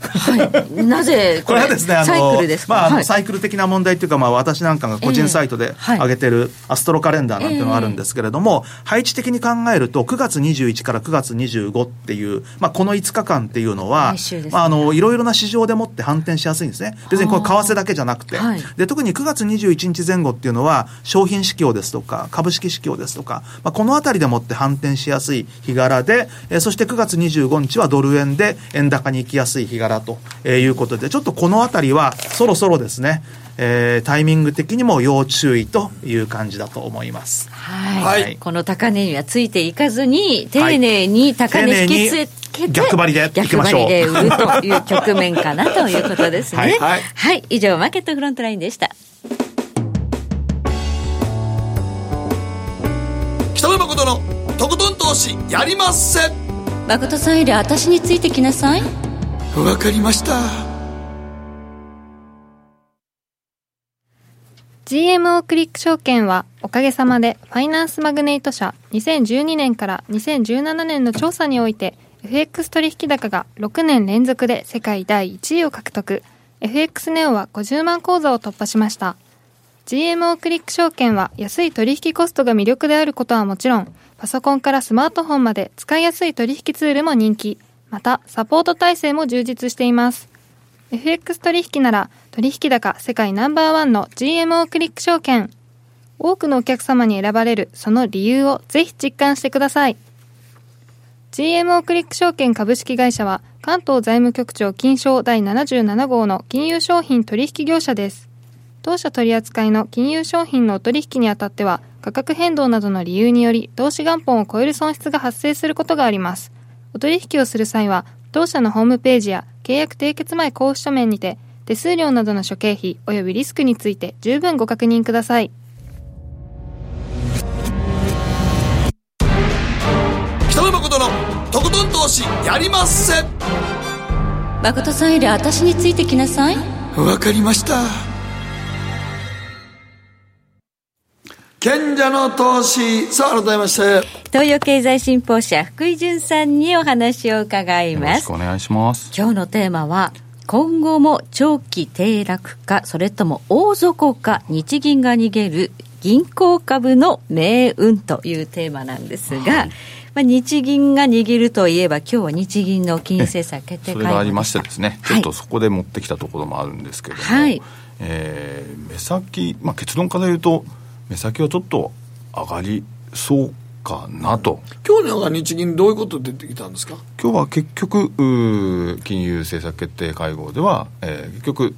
はい、なぜこれはですね、あの、サイクルですか、まあ、はい、サイクル的な問題というか、まあ、私なんかが個人サイトで上げてるアストロカレンダーなんていうのがあるんですけれども、えー、配置的に考えると、9月21から9月25っていう、まあ、この5日間っていうのは、ね、まあ、あの、いろいろな市場でもって反転しやすいんですね。別にこれ為替だけじゃなくて、はい、で、特に9月21日前後っていうのは、商品市況ですとか、株式市況ですとか、まあ、このあたりでもって反転しやすい日柄で、えー、そして9月25日はドル円で円高に行きやすい日柄といういうことで、ちょっとこのあたりはそろそろですね、えー、タイミング的にも要注意という感じだと思います。はい。はい、この高値にはついていかずに、丁寧に高値引きつけて、逆張りで逆張りで売るという局面かなということですね。はい、はい、はい。以上、マーケットフロントラインでした。北野誠のとことん投資やりまっせ誠さんより私についてきなさい。わかりました。GMO クリック証券はおかげさまでファイナンスマグネイト社2012年から2017年の調査において FX 取引高が6年連続で世界第1位を獲得。FX ネオは50万口座を突破しました。GMO クリック証券は安い取引コストが魅力であることはもちろんパソコンからスマートフォンまで使いやすい取引ツールも人気。また、サポート体制も充実しています。FX 取引なら、取引高世界ナンバーワンの GMO クリック証券。多くのお客様に選ばれるその理由をぜひ実感してください。GMO クリック証券株式会社は、関東財務局長金賞第77号の金融商品取引業者です。当社取扱いの金融商品の取引にあたっては、価格変動などの理由により、投資元本を超える損失が発生することがあります。お取引をする際は、当社のホームページや契約締結前交付書面にて、手数料などの諸経費及びリスクについて十分ご確認ください。北野誠のとことん投資やりまっせ。誠さんより私についてきなさい。わかりました賢者の投資。さあ改めまして。東洋経済新報社福井潤さんにお話を伺います。よろしくお願いします。今日のテーマは今後も長期低落かそれとも大底か日銀が逃げる銀行株の命運というテーマなんですが、はい。まあ、日銀が握るといえば、今日は日銀の金融政策決定会それがありましてですね、ちょっとそこで持ってきたところもあるんですけれども、はい、えー、目先、まあ、結論から言うと、目先はちょっと上がりそうかなと。今日のが日銀どういうこと出てきたんですか？今日は結局、金融政策決定会合では、えー、結局、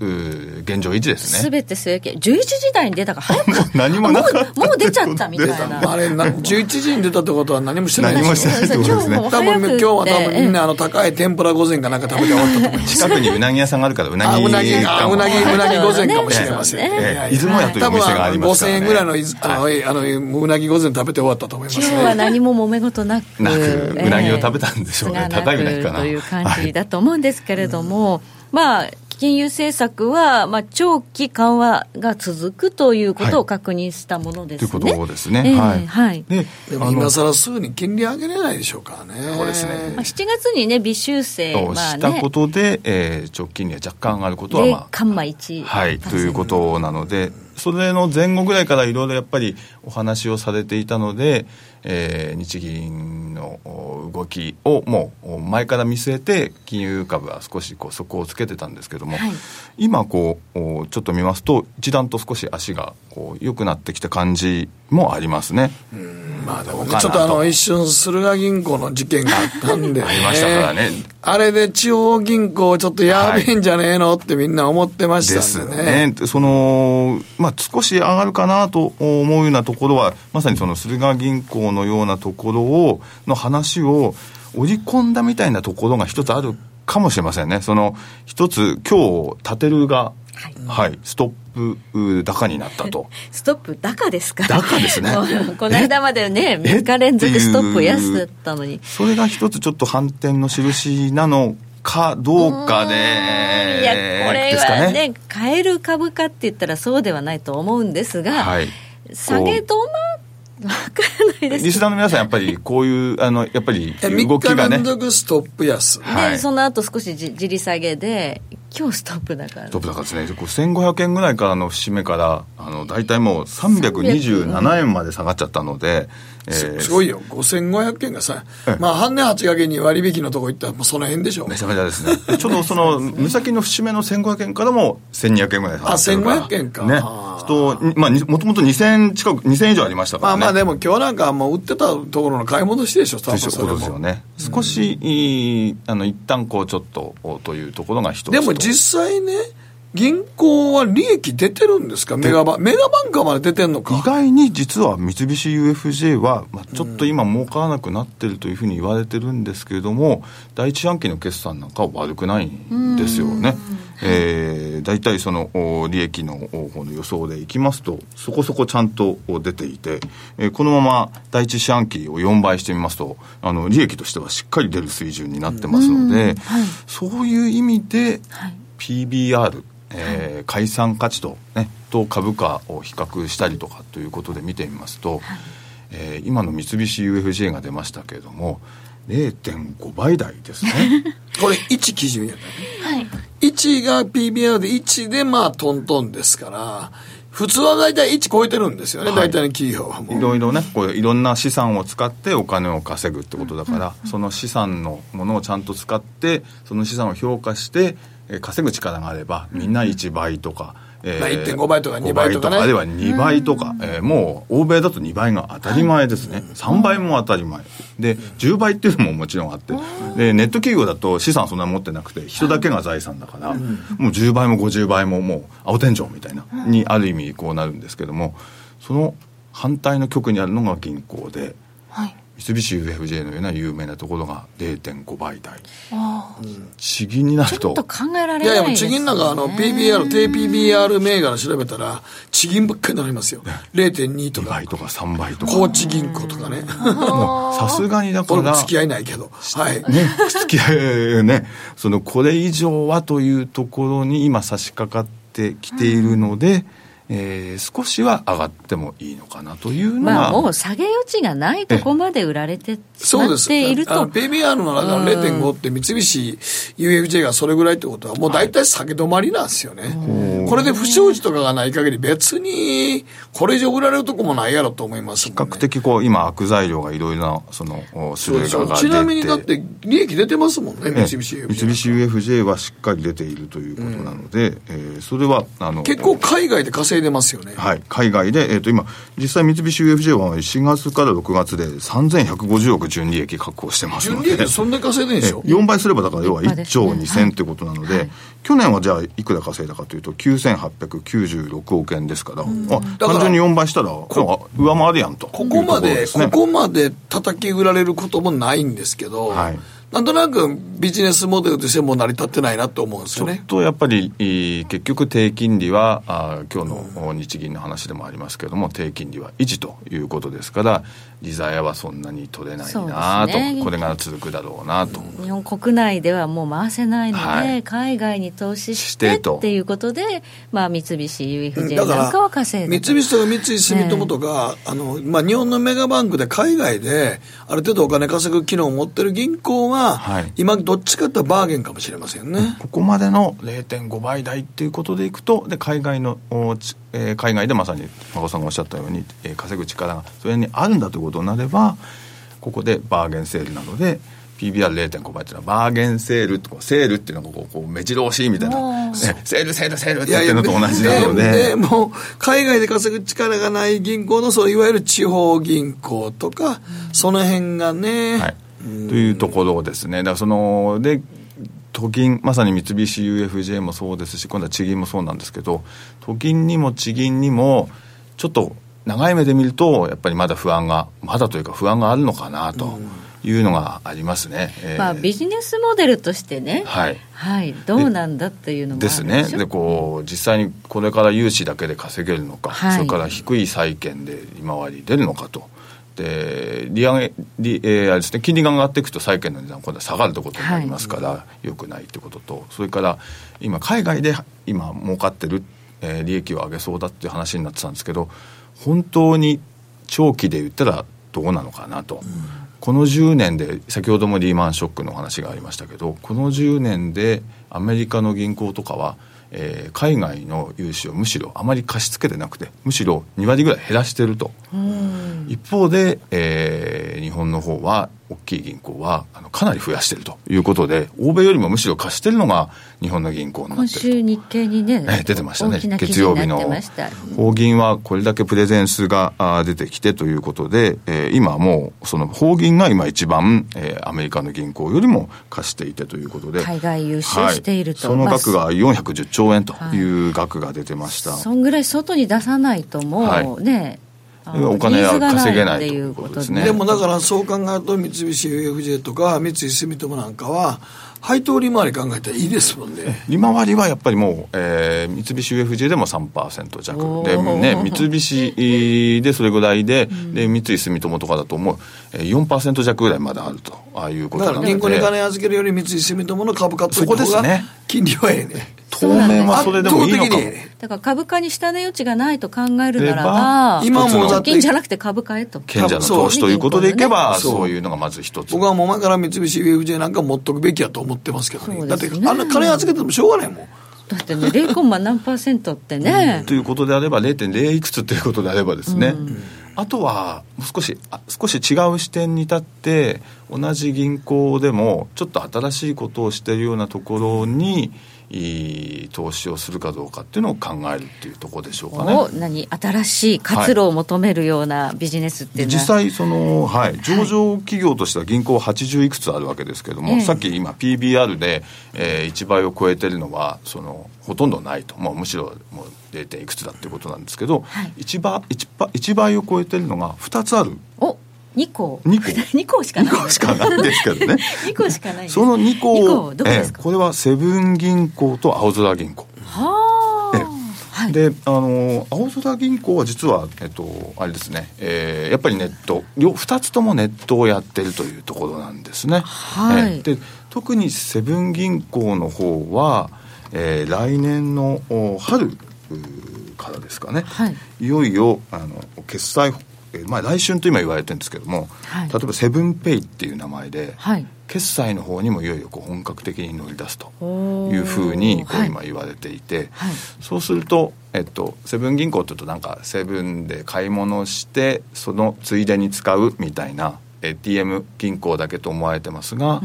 現状維持ですね。すべて据え置き。11時台に出たから早く。何もなかったもう。もう出ちゃったみたいな。あれな、11時に出たってことは何もしてない何もしてないってことですね。多分今日は多分みんなあの高い天ぷら御膳かなんか食べて終わったと思います。近くにうなぎ屋さんがあるから、うなぎ。うなぎ、うなぎ、うなぎ御膳かもしれません。え出雲屋というお店がありますから、ね。5000円ぐらいの、あの、あの、うなぎ御膳食べて終わったと思います日は何も揉め事なく。なく、うなぎを食べたんでしょうね。高いうなぎかな。という感じだと思うんですけれども、まあ、金融政策は、まあ、長期緩和が続くということを確認したものですね。と、はい、いうことですね。えー、はい。はい、ででも今更すぐに金利上げれないでしょうからね。そうですね。7月にね、微修正をしたことで、まあね、えー、直近には若干上がることは、まあ。カンマ1。はい。ということなので、それの前後ぐらいからいろいろやっぱりお話をされていたので、えー、日銀の動きをもう前から見据えて金融株は少しこう底をつけてたんですけども、はい、今こうちょっと見ますと一段と少し足がこう良くなってきた感じもありますね。まあでもね、ちょっとあの一瞬駿河銀行の事件があったんで、ね、ありましたからね。あれで地方銀行ちょっとやべえんじゃねえのってみんな思ってましたんでね。ですね。その、まあ少し上がるかなと思うようなところは、まさにその駿河銀行のようなところを、の話を織り込んだみたいなところが一つあるかもしれませんね。その、一つ今日立てるが、はい、はい、ストップ高になったと。ストップ高ですか高ですね。この間までね、3日連続ストップ安だったのに。それが一つちょっと反転の印なのかどうかで、いや、これはね、ね買える株価って言ったらそうではないと思うんですが、はい、下げ止まわからないですリスナーの皆さん、やっぱりこういう、あの、やっぱり動きがね。3日連続ストップ安。で、はい、その後少しじじり下げで、今日ストップ高。ストップ高ですね。1500円ぐらいからの節目から、あの、大体もう327円まで下がっちゃったので、えー、すごいよ。5500円がさ、まあ、半年8掛けに割引のとこ行ったら、もうその辺でしょ。めちゃめちゃですね。ちょっとその、目先の節目の1500円からも1200円ぐらい。あ、1500円か。ね。と、まあ、もともと2000近く、2000以上ありましたから、ね、まあまあでも今日なんかもう売ってたところの買い戻しでしょ、多分そそうですよね。少し、いあの、一旦こうちょっと、というところが一つでも実際ね、銀行は利益出てるんですか？メガバメガバンカーまで出てんのか？意外に実は三菱 UFJ は、まあ、ちょっと今儲からなくなってるというふうに言われてるんですけれども、第一四半期の決算なんかは悪くないんですよね。えー、大体その利益の方の予想でいきますと、そこそこちゃんと出ていて、えー、このまま第一四半期を4倍してみますと、あの利益としてはしっかり出る水準になってますので、はい、そういう意味で、PBR、えー、解散価値と,、ね、と株価を比較したりとかということで見てみますと、はい、えー、今の三菱 UFJ が出ましたけれども0.5倍台ですね。これ1基準やったね、はい、1が PBR で1でまあトントンですから普通は大体1超えてるんですよね、はい、大体の企業はもいろいろねこういろんな資産を使ってお金を稼ぐってことだから、うん、その資産のものをちゃんと使ってその資産を評価してえー、稼ぐ力があればみんな1倍とか、えーまあ、1.5倍とか2倍とかね。あるいは2倍とか、えー、もう欧米だと2倍が当たり前ですね。3倍も当たり前。で、10倍っていうのももちろんあって、で、ネット企業だと資産そんなに持ってなくて、人だけが財産だから、もう10倍も50倍ももう青天井みたいな、にある意味こうなるんですけども、その反対の局にあるのが銀行で、はい三菱 UFJ のような有名なところが0.5倍台。地銀になると。ちょっと考えられない、ね、いやいや地銀なんかあの PBR 低 PBR 銘柄調べたら地銀ばっかりになりますよ。0.2とか。2倍とか3倍とか。高知銀行とかね。さすがにだから付き合いないけど。はい。ね付き合いね。そのこれ以上はというところに今差し掛かってきているので、うんえー、少しは上がってもいいのかなというのは、まあ、もう下げ余地がないとこまで売られてしまっていると。PBR の中の0.5って三菱 UFJ がそれぐらいってことは、もう大体下げ止まりなんですよね。ー、これで不祥事とかがない限り別にこれ以上売られるとこもないやろと思います、ね、比較的こう今悪材料がいろいろなその種類がちなみにだって利益出てますもんね三菱 UFJ 三菱 UFJ はしっかり出ているということなので、うん、えー、それはあの結構海外で稼いでますよね。はい。海外で、えー、と今実際三菱 UFJ は4月から6月で3150億純利益確保してますので。純利益そんな稼いでんでしょ？4倍すればだから要は1兆2000ってことなので、はい、去年はじゃあいくら稼いだかというと9896億円ですから、うん、あ単純に4倍したら上回るやんと。ここまで、ね、ここまで叩き売られることもないんですけど、はいなんとなくビジネスモデルとしても成り立ってないなと思うんですよね。ちょっとやっぱり、結局低金利はあ、今日の日銀の話でもありますけれども、低金利は維持ということですから、利ざやはそんなに取れないなと、ね、これが続くだろうなと。日本国内ではもう回せないので、はい、海外に投資してっていうことで、まあ、三菱 UFJ なんかは稼いで三菱とか三井住友とか、ね、あのまあ、日本のメガバンクで海外である程度お金稼ぐ機能を持ってる銀行は、はい、今、どっちかってバーゲンかもしれませんね。ここまでの0.5倍台っていうことでいくと、で海外の、えー、海外でまさに孫さんがおっしゃったように、えー、稼ぐ力がそれにあるんだということになれば、ここでバーゲンセールなので、PBR0.5 倍っていうのはバーゲンセールとセールっていうのがこうこう目白押しみたいな、ね、セールセールセールって言ってるのと同じなのでもう海外で稼ぐ力がない銀行のそういわゆる地方銀行とか、その辺がね、はい、というところですね。だからそので都銀まさに三菱 UFJ もそうですし今度は地銀もそうなんですけど都銀にも地銀にもちょっと長い目で見るとやっぱりまだ不安がまだというか不安があるのかなと。いうのがありますね、えー、まあ、ビジネスモデルとしてね、はい、はい、どうなんだっていうのもですね。でこう実際にこれから融資だけで稼げるのか、はい、それから低い債券で利回り出るのかとで利上げ利、えー、ですね、金利が上がっていくと債券の値段今度は下がるということになりますから、はい、よくないということと。それから今海外で今儲かってる、えー、利益を上げそうだっていう話になってたんですけど本当に長期で言ったらどうなのかなと、うん、この10年で先ほどもリーマンショックの話がありましたけどこの10年でアメリカの銀行とかはえー、海外の融資をむしろあまり貸し付けてなくてむしろ2割ぐらい減らしてると一方で、えー、日本の方は大きい銀行はあのかなり増やしているということで、欧米よりもむしろ貸してるのが日本の銀行にな今週、日経にね、え出てましたね、月曜日の法銀はこれだけプレゼンスが出てきてということで、えー、今もう、その法銀が今一番、えー、アメリカの銀行よりも貸していてということで、海外融資していると、はい、その額が410兆円という額が出てました。はい、そんぐらい外に出さないともうね、はいお金は稼げないということですね。でもだからそう考えると三菱 UFJ とか三井住友なんかは配当利回り考えたらいいですもんね。利回りはやっぱりもう、えー、三菱 UFJ でも3%弱で、ね、三菱でそれぐらいで、うん、で三井住友とかだともう4%弱ぐらいまであるとああいうことなので銀行に金預けるより三井住友の株買っといた方が金利はええね。当面はそれでもいいのかも。だから株価に下値余地がないと考えるならば、今も貯金じゃなくて株価へと。賢者の投資ということでいけば、そういうのがまず一つ。僕はもう前から三菱 UFJ なんか持っとくべきやと思ってますけどね。だって、あの金預けてもしょうがないもん。だってね、0コンマ何パーセントってね、うん。ということであれば、0.0いくつということであればですね、うん、あとは少し少し違う視点に立って同じ銀行でもちょっと新しいことをしているようなところにいい投資をするかどうかっていうのを考えるっていうところでしょうかね。何？新しい活路を求めるようなビジネスっていうのは、実際その、はい、上場企業としては銀行80いくつあるわけですけれども、はい、さっき今 PBR で、えー、1倍を超えてるのはそのほとんどないと、まあ、むしろもう 0. いくつだっていうことなんですけど、はい、1, 倍 1, 1倍を超えてるのが2つある。お2個。2個 ,2 個しかない。2個しかないんですけどね。2個しかないその2個えこれはセブン銀行と青空銀行。はあ、であの青空銀行は実は、えっと、あれですね、えー、やっぱりネット。両2つともネットをやってるというところなんですね、はい、で特にセブン銀行の方は、えー、来年の春からですかね、はい、いよいよあの決済まあ、来春と今言われてるんですけども、はい。例えばセブンペイっていう名前で、はい。決済の方にもいよいよこう本格的に乗り出すというふうにこはい。う今言われていて、はい。そうすると、えっと、セブン銀行っていうとなんかセブンで買い物してそのついでに使うみたいな ATM 銀行だけと思われてますが、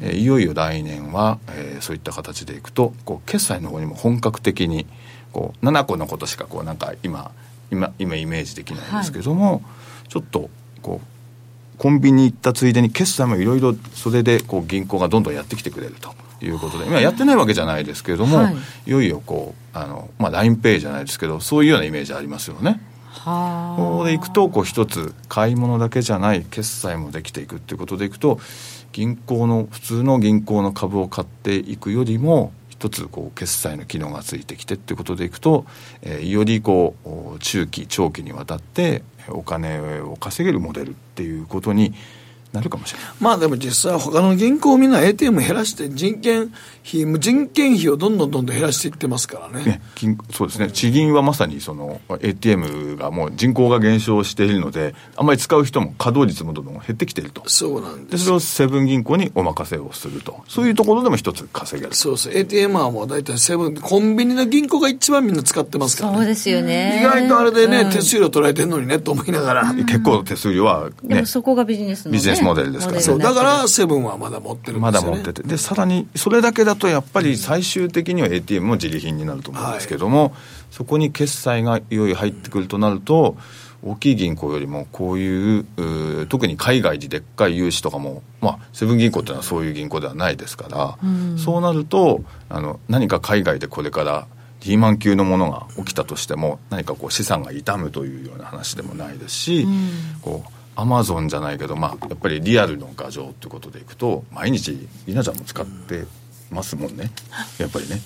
えーいよいよ来年は、えーそういった形でいくとこう決済の方にも本格的にこう7個のことしかこうなんか今今今イメージできないんですけども、ちょっとこうコンビニ行ったついでに決済もいろいろそれでこう銀行がどんどんやってきてくれるということで今やってないわけじゃないですけれども、はい。い、よいよこうあの、まあ、LINEPay じゃないですけどそういうようなイメージありますよね。はここでいくとこう一つ買い物だけじゃない決済もできていくっていうことでいくと銀行の普通の銀行の株を買っていくよりも一つこう決済の機能がついてきてっていうことでいくと、えーよりこう中期長期にわたってお金を稼げるモデルっていうことになるかもしれない。まあでも実際他の銀行みんな ATM 減らして人件費、人件費をどんどんどんどん減らしていってますからね。ね、金そうですね地銀はまさにその ATM がもう人口が減少しているのであんまり使う人も稼働率もどんどん減ってきているとそうなんで。ですそれをセブン銀行にお任せをするとそういうところでも一つ稼げるそうそう。ATM はもう大体セブン、コンビニの銀行が一番みんな使ってますから、ね。そうですよね意外とあれでね、うん手数料取られてんのにね、と思いながら。結構手数料はねでもそこがビジネスの、ね、ビジネスモデルですから。そう、だからセブンはまだ持ってるんですよ、ね。まだ持ってて。でさらにそれだけだとやっぱり最終的には ATM も自利品になると思うんですけども、そこに決済がいよいよ入ってくるとなると大きい銀行よりもこういう特に海外ででっかい融資とかも、まあ、セブン銀行っていうのはそういう銀行ではないですから、そうなるとあの何か海外でこれからリーマン級のものが起きたとしても何かこう資産が傷むというような話でもないですし、こうアマゾンじゃないけど、まあ、やっぱりリアルの画像ということでいくと毎日りなちゃんも使ってますもんね。やっぱりね。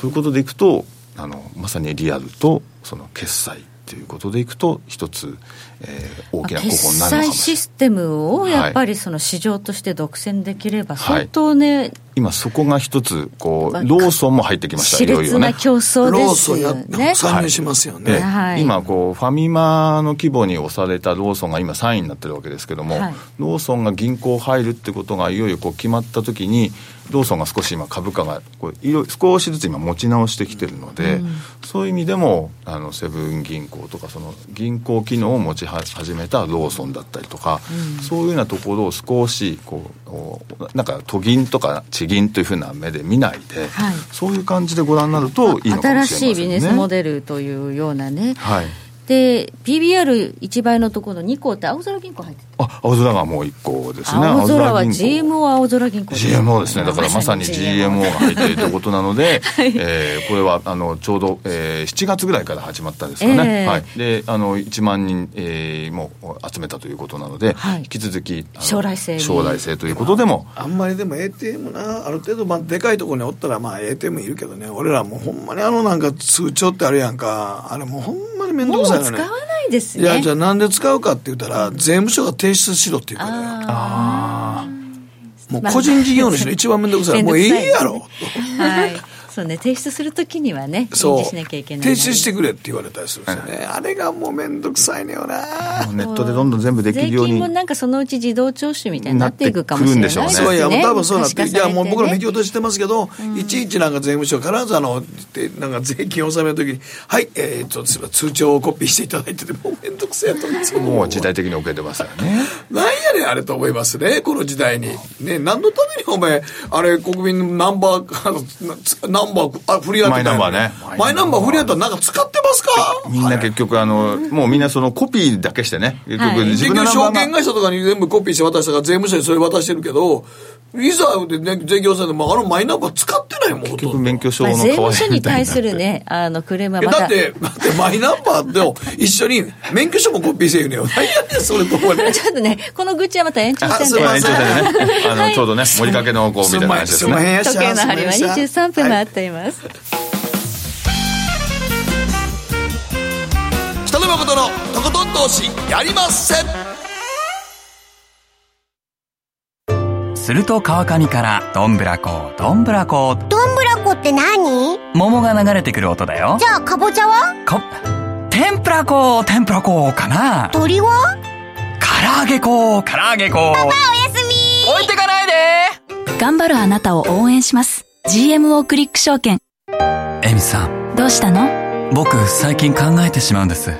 ということでいくとあのまさにリアルとその決済ということでいくと一つ、えー大きな候補決になるのかも済シしれない。ステムをやっぱりその市場として独占できれば相当ね、今そこが一つこまあうローソンも入ってきました。いよいよね。な競争ローですソンやよね。参入しますよね。ではい。今こうファミマの規模に押されたローソンが今3位になってるわけですけども、はいローソンが銀行入るってことがいよいよこう決まった時にローソンが少し今株価がこう少しずつ今持ち直してきてるので、そういう意味でもあのセブン銀行とかその銀行機能を持ちは始めたローソンだったりとか、そういうようなところを少しこうおなんか都銀とか地銀というふうな目で見ないで、はいそういう感じでご覧になるといいのかもしれませんね。新しいビジネスモデルというようなね。はいで、PBR1 倍のところの2項って青空銀行入ってる。あ青空がもう一個ですね。青空は GMO 青空銀行 GMO ですね。だからまさに GMO が入っているということなので、はい。えーこれはあのちょうど、えー7月ぐらいから始まったんですかね、えーはい、であの1万人、えーも集めたということなので、はい。引き続き将来性に。将来性ということでも。あんまりでも ATM な、ある程度、まあ、でかいところにおったら、まあ、ATM いるけどね、俺らもうほんまにあのなんか通帳ってあるやんか、あれもうほんまに面倒くさいよね。使わないですね。いや、じゃあなんで使うかって言ったら、税務署が提出しろって言うからよあもう個人事業主の一番面倒くさい。もういいやろ。ーはい。そうね、提出するときにはね、そう。しなきゃいけない。提出してくれって言われたりするんですよね。あれがもう面倒くさいねよな。ネットでどんどん全部できるように税金もなんかそのうち自動徴収みたいになっていくかもしれないですね。なってくるんでしょうねそういや、もう多分そうなって、いや、もう僕らも引き日落としてますけど、いちいちなんか税務署、必ずあの、でなんか税金を納めるときに、はい、えー、ちょっと通帳をコピーしていただいてて、もうめんどくせえやと思うんですよ。もう時代的に遅れてますよねなんやねん、あれと思いますね、この時代に。ね、何のためにお前、あれ、国民のナンバー、あのナンバー、あ、フリーアマイナンバーね。マイナンバーフリーアントなんか使ってますか？みんな結局あのもうみんなそのコピーだけしてね。結局はい。自分のナンバーが券会社とかに全部コピーして渡したから税務署にそれ渡してるけど、いざで、ね、税業者でもあのマイナンバー使ってないもん、ほ結。局免許証まあ、の代わ税務署にりみたいにな対するね、あの、クレームはまだ。って、だってマイナンバーと一緒に免許証もコピーせえよねよ。何やねん、それと。ちょっとね、この愚痴はまた延長戦で。延長戦でね、あの、ちょうどね、盛りかけのこう、みたいな話ですね。時計の針は23分回ってい。ます。北野誠のとことん投資やりませんすると川上からどんぶらこどんぶらこ。どんぶらこって何？桃が流れてくる音だよ。じゃあかぼちゃは？こて天ぷら粉天ぷら粉かな。鳥は？唐揚げ粉唐揚げ粉パパおやすみ。置いてかないで。頑張るあなたを応援します。GMO クリック証券。エミさん。どうしたの？僕最近考えてしまうんです。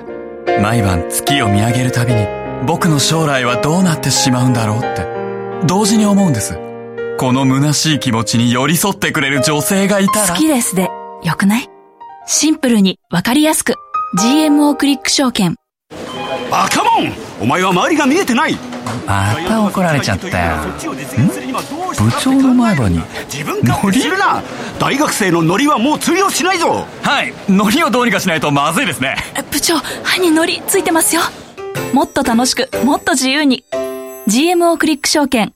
毎晩月を見上げるたびに僕の将来はどうなってしまうんだろうって同時に思うんです。この虚しい気持ちに寄り添ってくれる女性がいたら。好きですでよくない？シンプルにわかりやすく。GMO クリック証券。バカモン！お前は周りが見えてない！また怒られちゃったよ。部長の前歯に自分勝手にするな！大学生のノリはもう通用しないぞ！はい。ノリをどうにかしないとまずいですね。部長歯にノリついてますよ。もっと楽しくもっと自由に GMO クリック証券。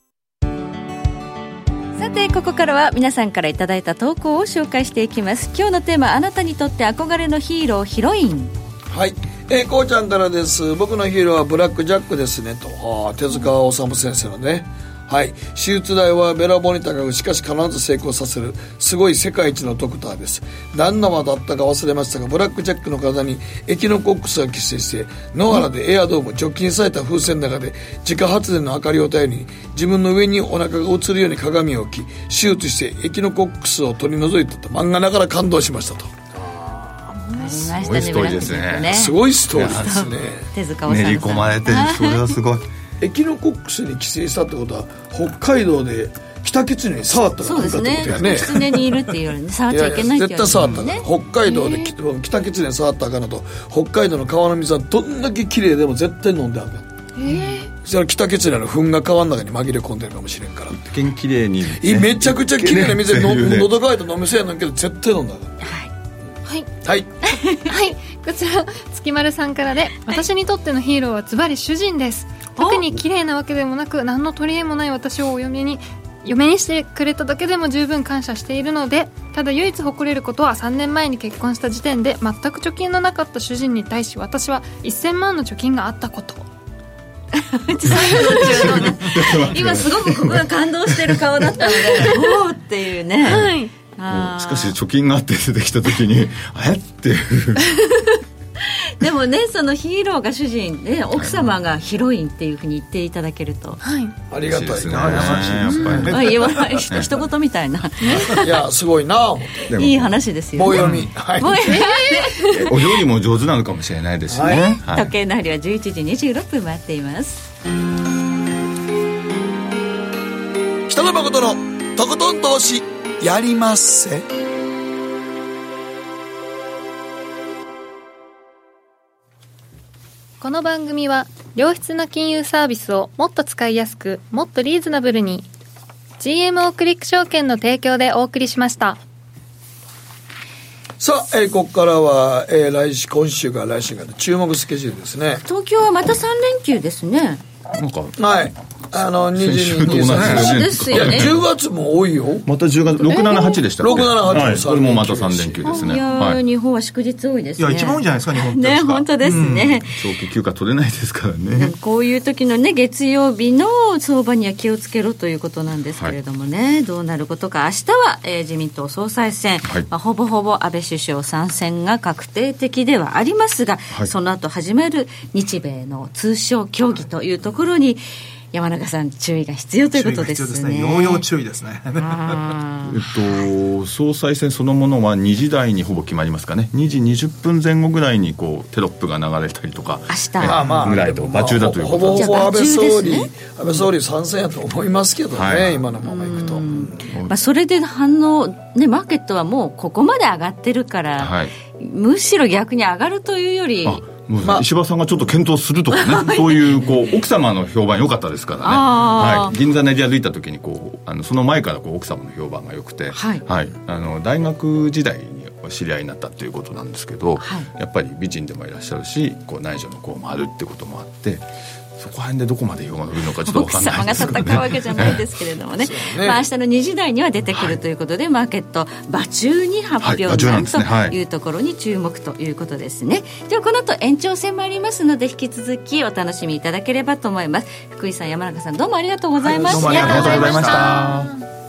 さてここからは皆さんからいただいた投稿を紹介していきます。今日のテーマあなたにとって憧れのヒーローヒロイン。はい、えー、こうちゃんからです。僕のヒーローはブラックジャックですね。と。あー手塚治虫先生のねはい。手術代はべらぼうに高くしかし必ず成功させるすごい世界一のドクターです。何生だったか忘れましたがブラックジャックの体にエキノコックスが寄生して野原でエアドーム除菌された風船の中で自家発電の明かりを頼りに自分の上にお腹が映るように鏡を置き手術してエキノコックスを取り除いた。と漫画ながら感動しましたと。すごいストーリーですね。すごいストーリーですね。手塚練り込まれてるそれはすごいエキノコックスに寄生したってことは北海道で北キツネに触ったそうですね。ってことやね。狐にいるって いうよりね。触っちゃいけないって絶対触ったねから。北海道でき北キツネに触ったらあかんのと北海道の川の水はどんだけ綺麗でも絶対飲んであかん。そしたら北キツネの糞が川の中に紛れ込んでるかもしれんから一見綺麗に、いめちゃくちゃ綺麗な水での綺麗ね。喉乾いた飲みそうやなんけど絶対飲んだらあかはい。んはい。はい。こちら月丸さんからで私にとってのヒーローはズバリ主人です特に綺麗なわけでもなく何の取り柄もない私をお嫁に嫁にしてくれただけでも十分感謝しているのでただ唯一誇れることは3年前に結婚した時点で全く貯金のなかった主人に対し私は1000万の貯金があったこと。今すごくここが感動してる顔だったのでおおっていうね。はい。しかし貯金があって出てきた時にえって。いうでもねそのヒーローが主人で奥様がヒロインっていうふうに言っていただけると、はい。ありがたいですね。なやっぱりねあ言わないひ一言みたいないやすごいな思ってでもいい話ですよね棒読みはいもうお料理も上手なのかもしれないですしね、時計の針は11時26分回っています北野誠のとことん投資やりまっせこの番組は良質な金融サービスをもっと使いやすくもっとリーズナブルに GMO クリック証券の提供でお送りしました。さあ、えーここからは、えー来週今週から来週から注目スケジュールですね。東京はまた3連休ですね。なんかはいあの22先週と同じ23そうですよね。いや10月も多いよ。また10月678でしたっけ、678はい、三これもまた3連休ですね。いやー、はい。日本は祝日多いですね。いや、一番多いんじゃないですか、日本って。ね本当ですね、長期休暇取れないですからね。こういう時のね月曜日の相場には気をつけろということなんですけれどもね、どうなることか。明日は、えー自民党総裁選、はい。まあ、ほぼほぼ安倍首相参戦が確定的ではありますが、い。その後始める日米の通商協議というところに山中さん注意が必要ということですね。必要ですね。要々注意ですね。えっと、総裁選そのものは2時台にほぼ決まりますかね。2時20分前後ぐらいにこうテロップが流れたりとか明日。えまあまあぐらいと馬中だというほこと。でぼほぼ安倍総理、馬中で安倍総理参戦やと思いますけどね、はい。今のままいくと。まあ、それで反応、ね、マーケットはもうここまで上がってるから、はい。むしろ逆に上がるというよりまあ石破さんがちょっと検討するとかね。そういうこう奥様の評判良かったですからね、はい、銀座練り歩いた時にこうあのその前からこう奥様の評判が良くて、はい。あの大学時代に知り合いになったっていうことなんですけど、はい。やっぱり美人でもいらっしゃるしこう内助の功もあるってこともあってそこら辺でどこまで評が伸びるのかちょっと分奥かんな様がいですけど戦うわけじゃないですけれどもね。ねまあ明日の2時台には出てくるということで、マーケット場中に発表になるですね。はい。というところに注目ということですね、ではこの後延長戦もありますので引き続きお楽しみいただければと思います。福井さん山中さんどうもありがとうございました、どうもありがとうございました。